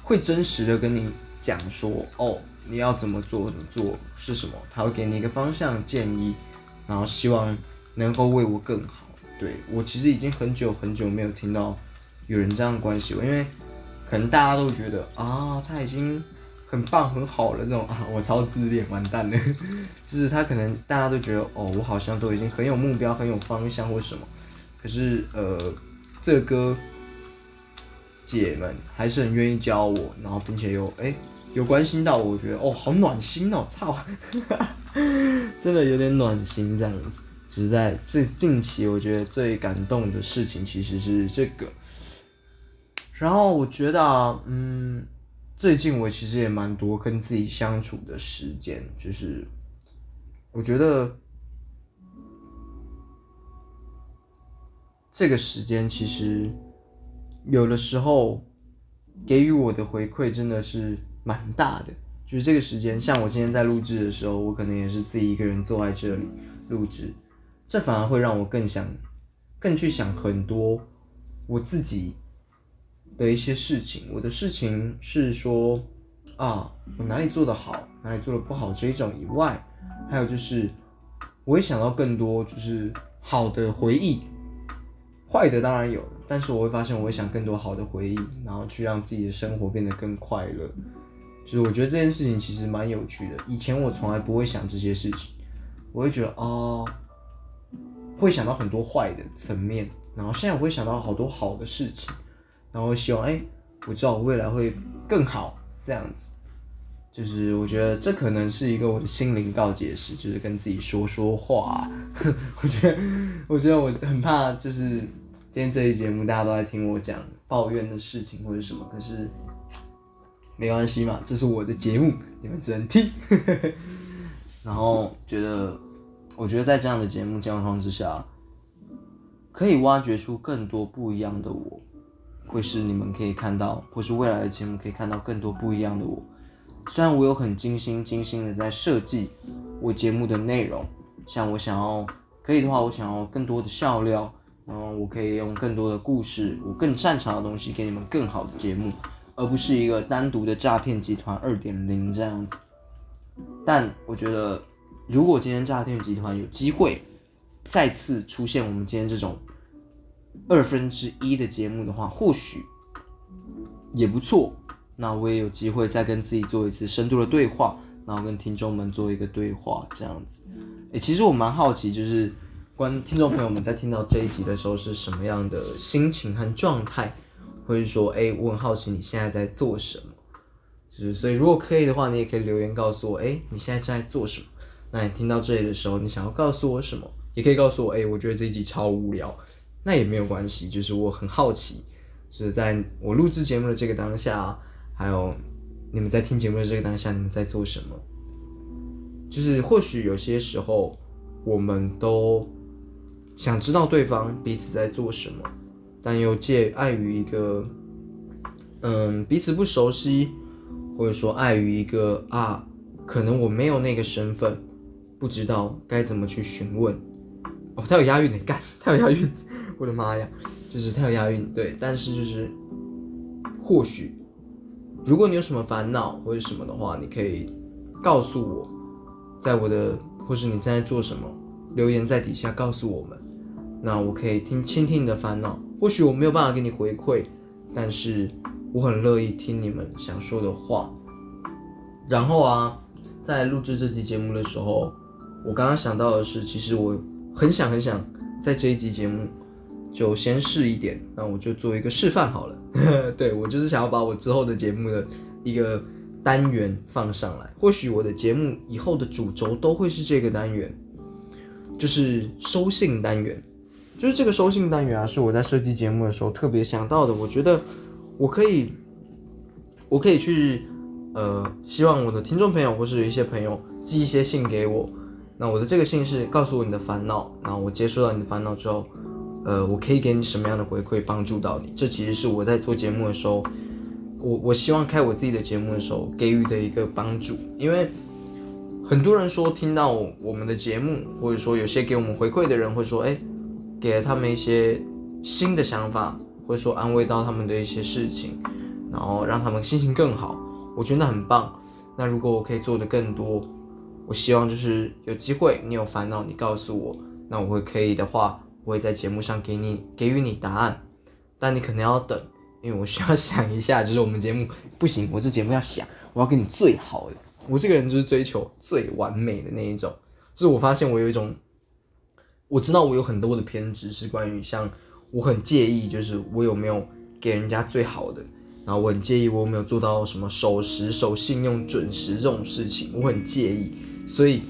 B: 会真实的跟你讲说，哦，你要怎么做，怎么做是什么？他会给你一个方向建议，然后希望能够为我更好。对我其实已经很久很久没有听到有人这样关系我，因为可能大家都觉得啊，他已经很棒很好了，这种啊，我超自恋，完蛋了。就是他可能大家都觉得，哦，我好像都已经很有目标，很有方向或什么。可是呃，这个歌。姐们还是很愿意教我，然后并且有哎有关心到我，觉得哦好暖心哦，操，真的有点暖心这样子。只是在最近期，我觉得最感动的事情其实是这个。然后我觉得啊，嗯，最近我其实也蛮多跟自己相处的时间，就是我觉得这个时间其实。有的时候给予我的回馈真的是蛮大的，就是这个时间，像我今天在录制的时候，我可能也是自己一个人坐在这里录制，这反而会让我更想、更去想很多我自己的一些事情。我的事情是说啊，我哪里做的好，哪里做的不好这一种以外，还有就是我会想到更多就是好的回忆，坏的当然有。但是我会发现，我会想更多好的回忆，然后去让自己的生活变得更快乐。就是我觉得这件事情其实蛮有趣的。以前我从来不会想这些事情，我会觉得哦，会想到很多坏的层面，然后现在我会想到好多好的事情，然后希望哎，我知道我未来会更好这样子。就是我觉得这可能是一个我的心灵告解式，就是跟自己说说话。我觉得，我觉得我很怕，就是今天这一节目大家都在听我讲抱怨的事情或者什么，可是没关系嘛，这是我的节目，你们只能听。然后觉得，我觉得在这样的节目状况之下，可以挖掘出更多不一样的我，会是你们可以看到，或是未来的节目可以看到更多不一样的我。虽然我有很精心精心的在设计我节目的内容，像我想要可以的话，我想要更多的笑料，然后我可以用更多的故事，我更擅长的东西给你们更好的节目，而不是一个单独的诈骗集团二点零这样子。但我觉得，如果今天诈骗集团有机会再次出现我们今天这种二分之一的节目的话，或许也不错。那我也有机会再跟自己做一次深度的对话，然后跟听众们做一个对话，这样子。诶，其实我蛮好奇，就是观听众朋友们在听到这一集的时候是什么样的心情和状态，或者说，诶，我很好奇你现在在做什么。就是所以，如果可以的话，你也可以留言告诉我，诶，你现在在做什么？那你听到这里的时候，你想要告诉我什么？也可以告诉我，诶，我觉得这一集超无聊，那也没有关系，就是我很好奇，是在我录制节目的这个当下。还有，你们在听节目的这个当下，你们在做什么？就是或许有些时候，我们都想知道对方彼此在做什么，但又介碍于一个，嗯，彼此不熟悉，或者说碍于一个啊，可能我没有那个身份，不知道该怎么去询问。哦，他有押韵的，干，他有押韵，我的妈呀，就是太有押韵，对，但是就是或许。如果你有什么烦恼或者什么的话，你可以告诉我，在我的或是你正在做什么，留言在底下告诉我们，那我可以听倾听你的烦恼。或许我没有办法给你回馈，但是我很乐意听你们想说的话。然后啊，在录制这期节目的时候，我刚刚想到的是，其实我很想很想在这一集节目。就先试一点，那我就做一个示范好了。对我就是想要把我之后的节目的一个单元放上来。或许我的节目以后的主轴都会是这个单元，就是收信单元。就是这个收信单元啊，是我在设计节目的时候特别想到的。我觉得我可以，我可以去，呃，希望我的听众朋友或是有一些朋友寄一些信给我。那我的这个信是告诉我你的烦恼，然后我接收到你的烦恼之后。呃，我可以给你什么样的回馈帮助到你？这其实是我在做节目的时候，我我希望开我自己的节目的时候给予的一个帮助。因为很多人说听到我们的节目，或者说有些给我们回馈的人会说，哎，给了他们一些新的想法，或者说安慰到他们的一些事情，然后让他们心情更好。我觉得很棒。那如果我可以做的更多，我希望就是有机会，你有烦恼你告诉我，那我会可以的话。我会在节目上给你给予你答案，但你可能要等，因为我需要想一下，就是我们节目不行，我这节目要想，我要给你最好的。我这个人就是追求最完美的那一种。就是我发现我有一种，我知道我有很多的偏执，是关于像我很介意，就是我有没有给人家最好的，然后我很介意我有没有做到什么守时、守信用、准时这种事情，我很介意，所以。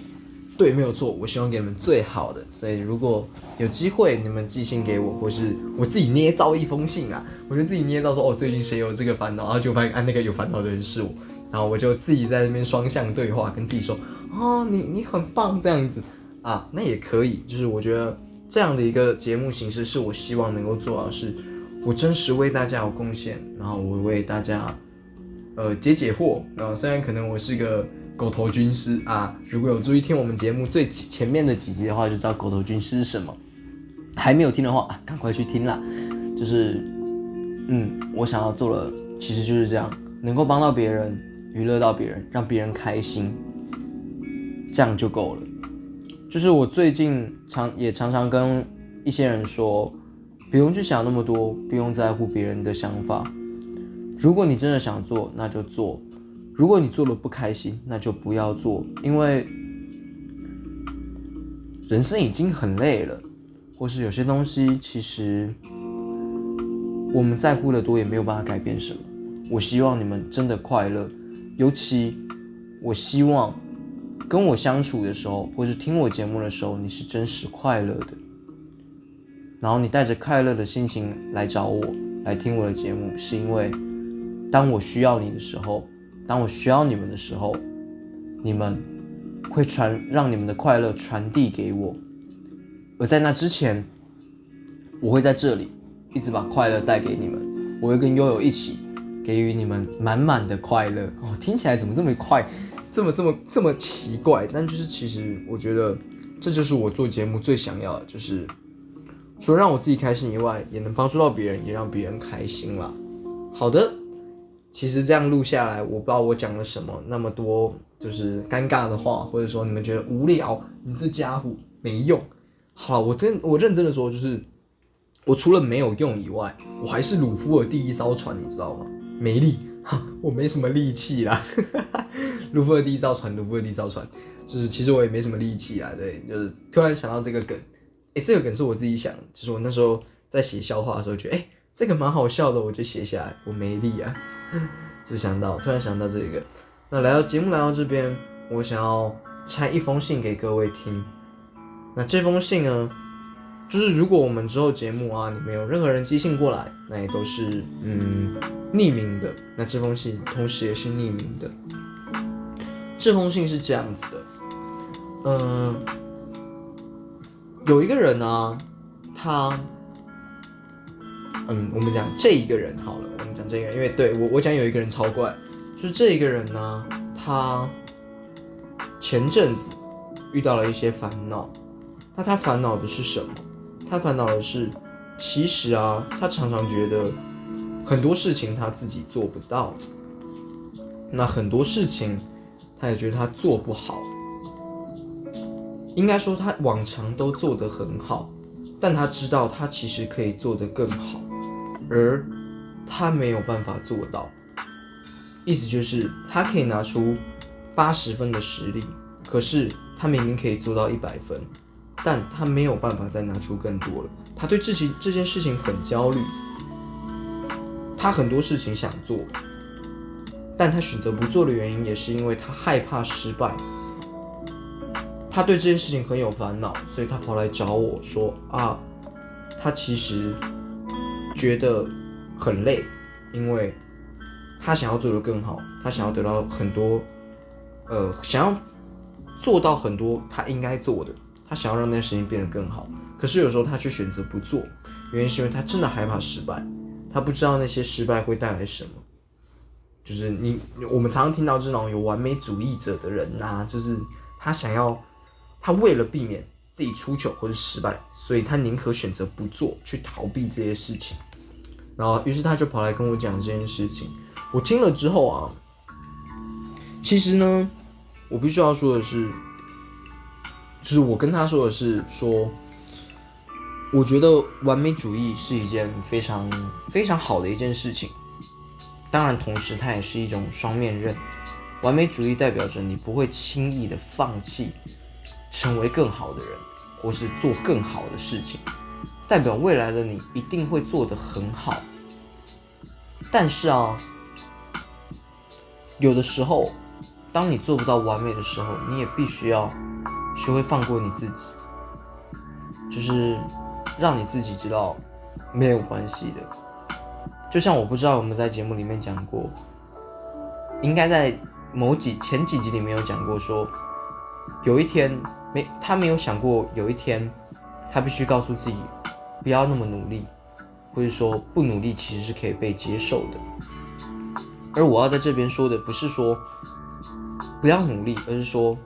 B: 对，没有错，我希望给你们最好的。所以如果有机会，你们寄信给我，或是我自己捏造一封信啊，我就自己捏造说，哦，最近谁有这个烦恼，然后就发现，啊，那个有烦恼的人是我，然后我就自己在那边双向对话，跟自己说，哦，你你很棒，这样子啊，那也可以。就是我觉得这样的一个节目形式，是我希望能够做到，是我真实为大家有贡献，然后我为大家呃解解惑。然后虽然可能我是个。狗头军师啊！如果有注意听我们节目最前面的几集的话，就知道狗头军师是什么。还没有听的话，赶快去听啦！就是，嗯，我想要做的其实就是这样，能够帮到别人，娱乐到别人，让别人开心，这样就够了。就是我最近常也常常跟一些人说，不用去想那么多，不用在乎别人的想法。如果你真的想做，那就做。如果你做了不开心，那就不要做，因为人生已经很累了，或是有些东西其实我们在乎的多，也没有办法改变什么。我希望你们真的快乐，尤其我希望跟我相处的时候，或是听我节目的时候，你是真实快乐的。然后你带着快乐的心情来找我，来听我的节目，是因为当我需要你的时候。当我需要你们的时候，你们会传让你们的快乐传递给我，而在那之前，我会在这里一直把快乐带给你们。我会跟悠悠一起给予你们满满的快乐。哦，听起来怎么这么快，这么这么这么奇怪？但就是其实我觉得这就是我做节目最想要的，就是除了让我自己开心以外，也能帮助到别人，也让别人开心了。好的。其实这样录下来，我不知道我讲了什么，那么多就是尴尬的话，或者说你们觉得无聊，你这家伙没用。好，我真我认真的说，就是我除了没有用以外，我还是鲁夫的第一艘船，你知道吗？没力，哈，我没什么力气啦。鲁夫的第一艘船，鲁夫的第一艘船，就是其实我也没什么力气啊。对，就是突然想到这个梗，哎，这个梗是我自己想，就是我那时候在写笑话的时候，觉得哎。这个蛮好笑的，我就写下来。我没力啊，就想到，突然想到这个。那来到节目来到这边，我想要拆一封信给各位听。那这封信呢，就是如果我们之后节目啊，你们有任何人寄信过来，那也都是嗯匿名的。那这封信同时也是匿名的。这封信是这样子的，嗯，有一个人呢，他。嗯，我们讲这一个人好了。我们讲这个，因为对我我讲有一个人超怪，就是这一个人呢，他前阵子遇到了一些烦恼。那他烦恼的是什么？他烦恼的是，其实啊，他常常觉得很多事情他自己做不到，那很多事情他也觉得他做不好。应该说他往常都做得很好，但他知道他其实可以做得更好。而他没有办法做到，意思就是他可以拿出八十分的实力，可是他明明可以做到一百分，但他没有办法再拿出更多了。他对自己这件事情很焦虑，他很多事情想做，但他选择不做的原因也是因为他害怕失败。他对这件事情很有烦恼，所以他跑来找我说：“啊，他其实。”觉得很累，因为他想要做的更好，他想要得到很多，呃，想要做到很多他应该做的，他想要让那件事情变得更好。可是有时候他却选择不做，原因是因为他真的害怕失败，他不知道那些失败会带来什么。就是你，我们常常听到这种有完美主义者的人呐，就是他想要，他为了避免。自己出糗或者失败，所以他宁可选择不做，去逃避这些事情。然后，于是他就跑来跟我讲这件事情。我听了之后啊，其实呢，我必须要说的是，就是我跟他说的是说，我觉得完美主义是一件非常非常好的一件事情。当然，同时它也是一种双面刃。完美主义代表着你不会轻易的放弃。成为更好的人，或是做更好的事情，代表未来的你一定会做得很好。但是啊，有的时候，当你做不到完美的时候，你也必须要学会放过你自己，就是让你自己知道没有关系的。就像我不知道我们在节目里面讲过，应该在某几前几集里面有讲过，说有一天。没，他没有想过有一天，他必须告诉自己，不要那么努力，或者说不努力其实是可以被接受的。而我要在这边说的不是说不要努力，而是说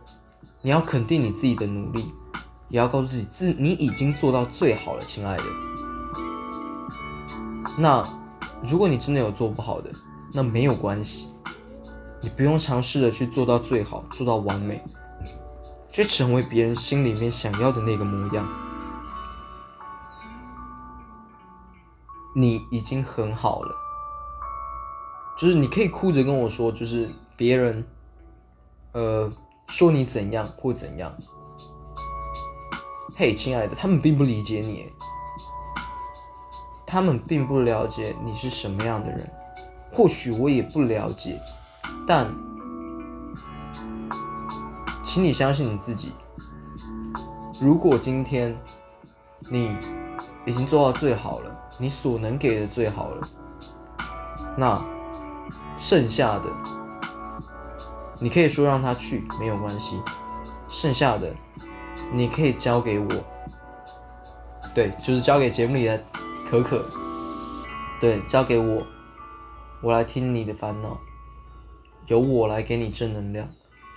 B: 你要肯定你自己的努力，也要告诉自己自你已经做到最好了，亲爱的。那如果你真的有做不好的，那没有关系，你不用尝试的去做到最好，做到完美。去成为别人心里面想要的那个模样，你已经很好了。就是你可以哭着跟我说，就是别人，呃，说你怎样或怎样。嘿，亲爱的，他们并不理解你，他们并不了解你是什么样的人。或许我也不了解，但，请你相信你自己。如果今天你已经做到最好了，你所能给的最好了，那剩下的，你可以说让他去，没有关系。剩下的，你可以交给我。对，就是交给节目里的可可。对，交给我。我来听你的烦恼，由我来给你正能量，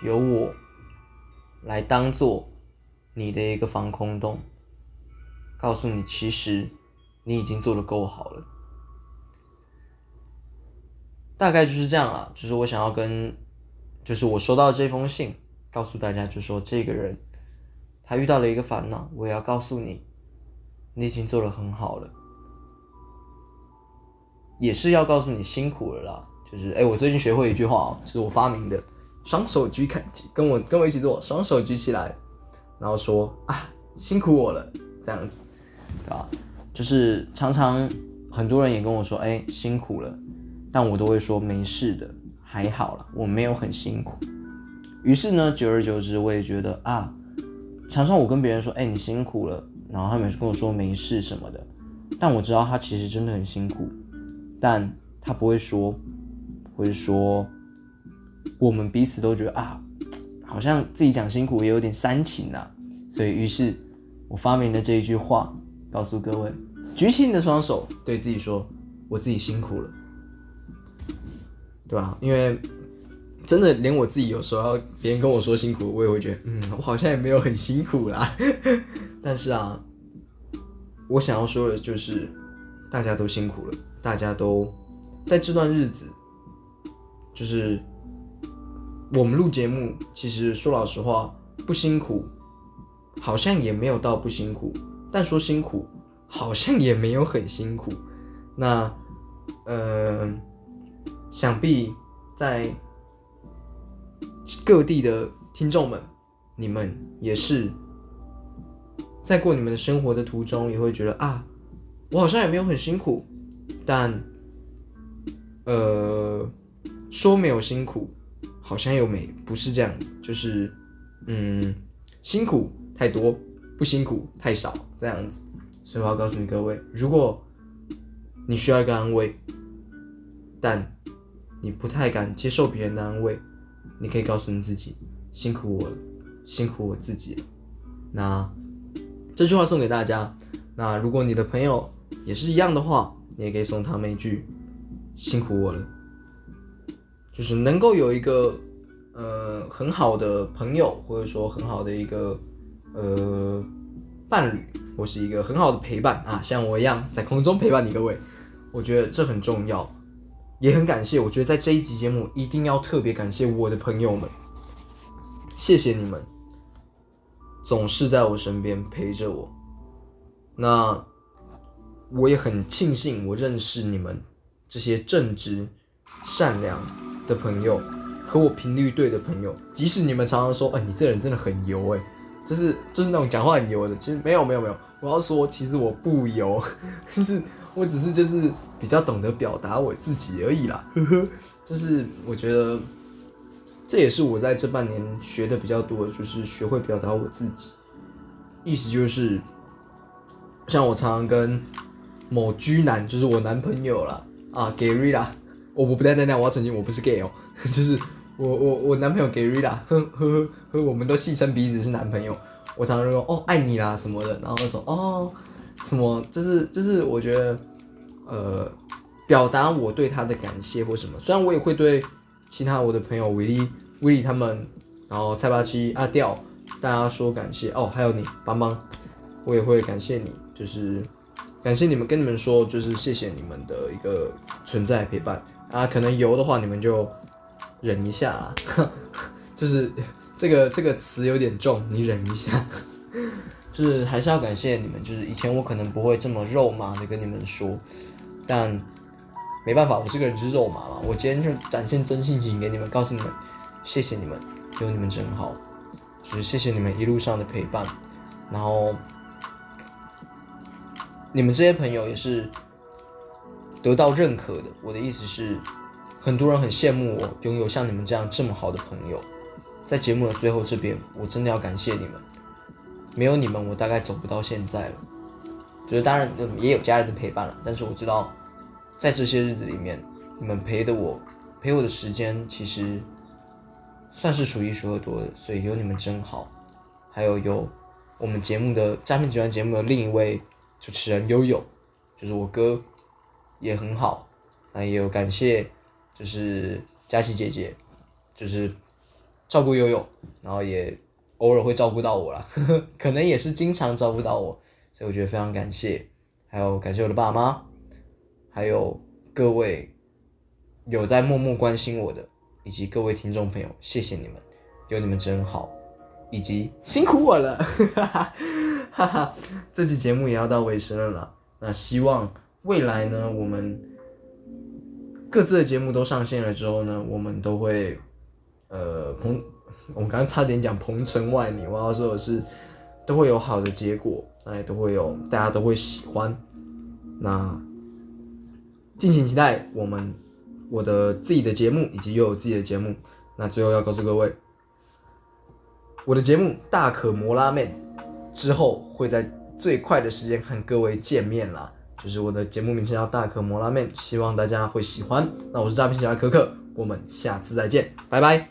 B: 由我来当做你的一个防空洞，告诉你其实你已经做的够好了。大概就是这样了，就是我想要跟，就是我收到这封信，告诉大家，就说这个人他遇到了一个烦恼，我也要告诉你，你已经做的很好了。也是要告诉你辛苦了啦，就是哎，我最近学会一句话哦，就是我发明的，双手举起，跟我跟我一起做，双手举起来，然后说啊，辛苦我了，这样子，对吧？就是常常很多人也跟我说，哎，辛苦了，但我都会说没事的，还好了，我没有很辛苦。于是呢，久而久之，我也觉得啊，常常我跟别人说，哎，你辛苦了，然后他每次跟我说没事什么的，但我知道他其实真的很辛苦。但他不会说，会说，我们彼此都觉得啊，好像自己讲辛苦也有点煽情啊，所以于是我发明了这一句话，告诉各位：举起你的双手，对自己说，我自己辛苦了，对吧？因为真的连我自己有时候别人跟我说辛苦，我也会觉得，嗯，我好像也没有很辛苦啦。但是啊，我想要说的就是，大家都辛苦了。大家都在这段日子，就是我们录节目，其实说老实话不辛苦，好像也没有到不辛苦，但说辛苦，好像也没有很辛苦。那呃，想必在各地的听众们，你们也是在过你们的生活的途中，也会觉得啊，我好像也没有很辛苦。但，呃，说没有辛苦，好像又没不是这样子，就是，嗯，辛苦太多，不辛苦太少这样子。所以我要告诉你各位，如果你需要一个安慰，但你不太敢接受别人的安慰，你可以告诉你自己，辛苦我了，辛苦我自己了。那这句话送给大家。那如果你的朋友也是一样的话，你也可以送他们一句“辛苦我了”，就是能够有一个呃很好的朋友，或者说很好的一个呃伴侣，或是一个很好的陪伴啊，像我一样在空中陪伴你各位，我觉得这很重要，也很感谢。我觉得在这一集节目一定要特别感谢我的朋友们，谢谢你们总是在我身边陪着我。那。我也很庆幸，我认识你们这些正直、善良的朋友，和我频率对的朋友。即使你们常常说：“哎，你这人真的很油。”哎，就是就是那种讲话很油的。其实没有没有没有，我要说，其实我不油，就是我只是就是比较懂得表达我自己而已啦。呵呵，就是我觉得这也是我在这半年学的比较多，就是学会表达我自己。意思就是，像我常常跟。某居男就是我男朋友了啊，Gary 啦，我我不带带带，我要澄清，我不是 gay 哦，就是我我我男朋友 Gary 啦，呵呵呵，我们都戏称彼此是男朋友。我常常说哦爱你啦什么的，然后说哦什么，就是就是我觉得呃表达我对他的感谢或什么，虽然我也会对其他我的朋友威利威利他们，然后蔡八七阿调大家说感谢哦，还有你帮帮，我也会感谢你，就是。感谢你们，跟你们说，就是谢谢你们的一个存在陪伴啊。可能油的话，你们就忍一下啊。就是这个这个词有点重，你忍一下。就是还是要感谢你们，就是以前我可能不会这么肉麻的跟你们说，但没办法，我这个人是肉麻嘛，我今天就展现真性情给你们，告诉你们，谢谢你们，有你们真好，就是谢谢你们一路上的陪伴，然后你们这些朋友也是得到认可的。我的意思是，很多人很羡慕我拥有像你们这样这么好的朋友。在节目的最后这边，我真的要感谢你们，没有你们，我大概走不到现在了。就是当然也有家人的陪伴了，但是我知道，在这些日子里面，你们陪的我，陪我的时间其实算是数一数二多的，所以有你们真好。还有有我们节目的诈骗集团节目的另一位主持人悠悠，就是我哥，也很好。那也有感谢，就是佳琪姐姐，就是照顾悠悠，然后也偶尔会照顾到我啦，可能也是经常照顾到我。所以我觉得非常感谢，还有感谢我的爸妈，还有各位有在默默关心我的，以及各位听众朋友，谢谢你们，有你们真好，以及辛苦我了，哈哈，这期节目也要到尾声了。那希望未来呢，我们各自的节目都上线了之后呢，我们都会呃鹏，我们刚刚差点讲鹏程万里，我要说的是都会有好的结果。哎，都会有，大家都会喜欢。那敬请期待我们我的自己的节目，以及又有自己的节目。那最后要告诉各位，我的节目《大可摩拉面》之后会在最快的时间和各位见面啦。就是我的节目名称叫大可摩拉面，希望大家会喜欢。那我是诈骗小孩可可，我们下次再见，拜拜。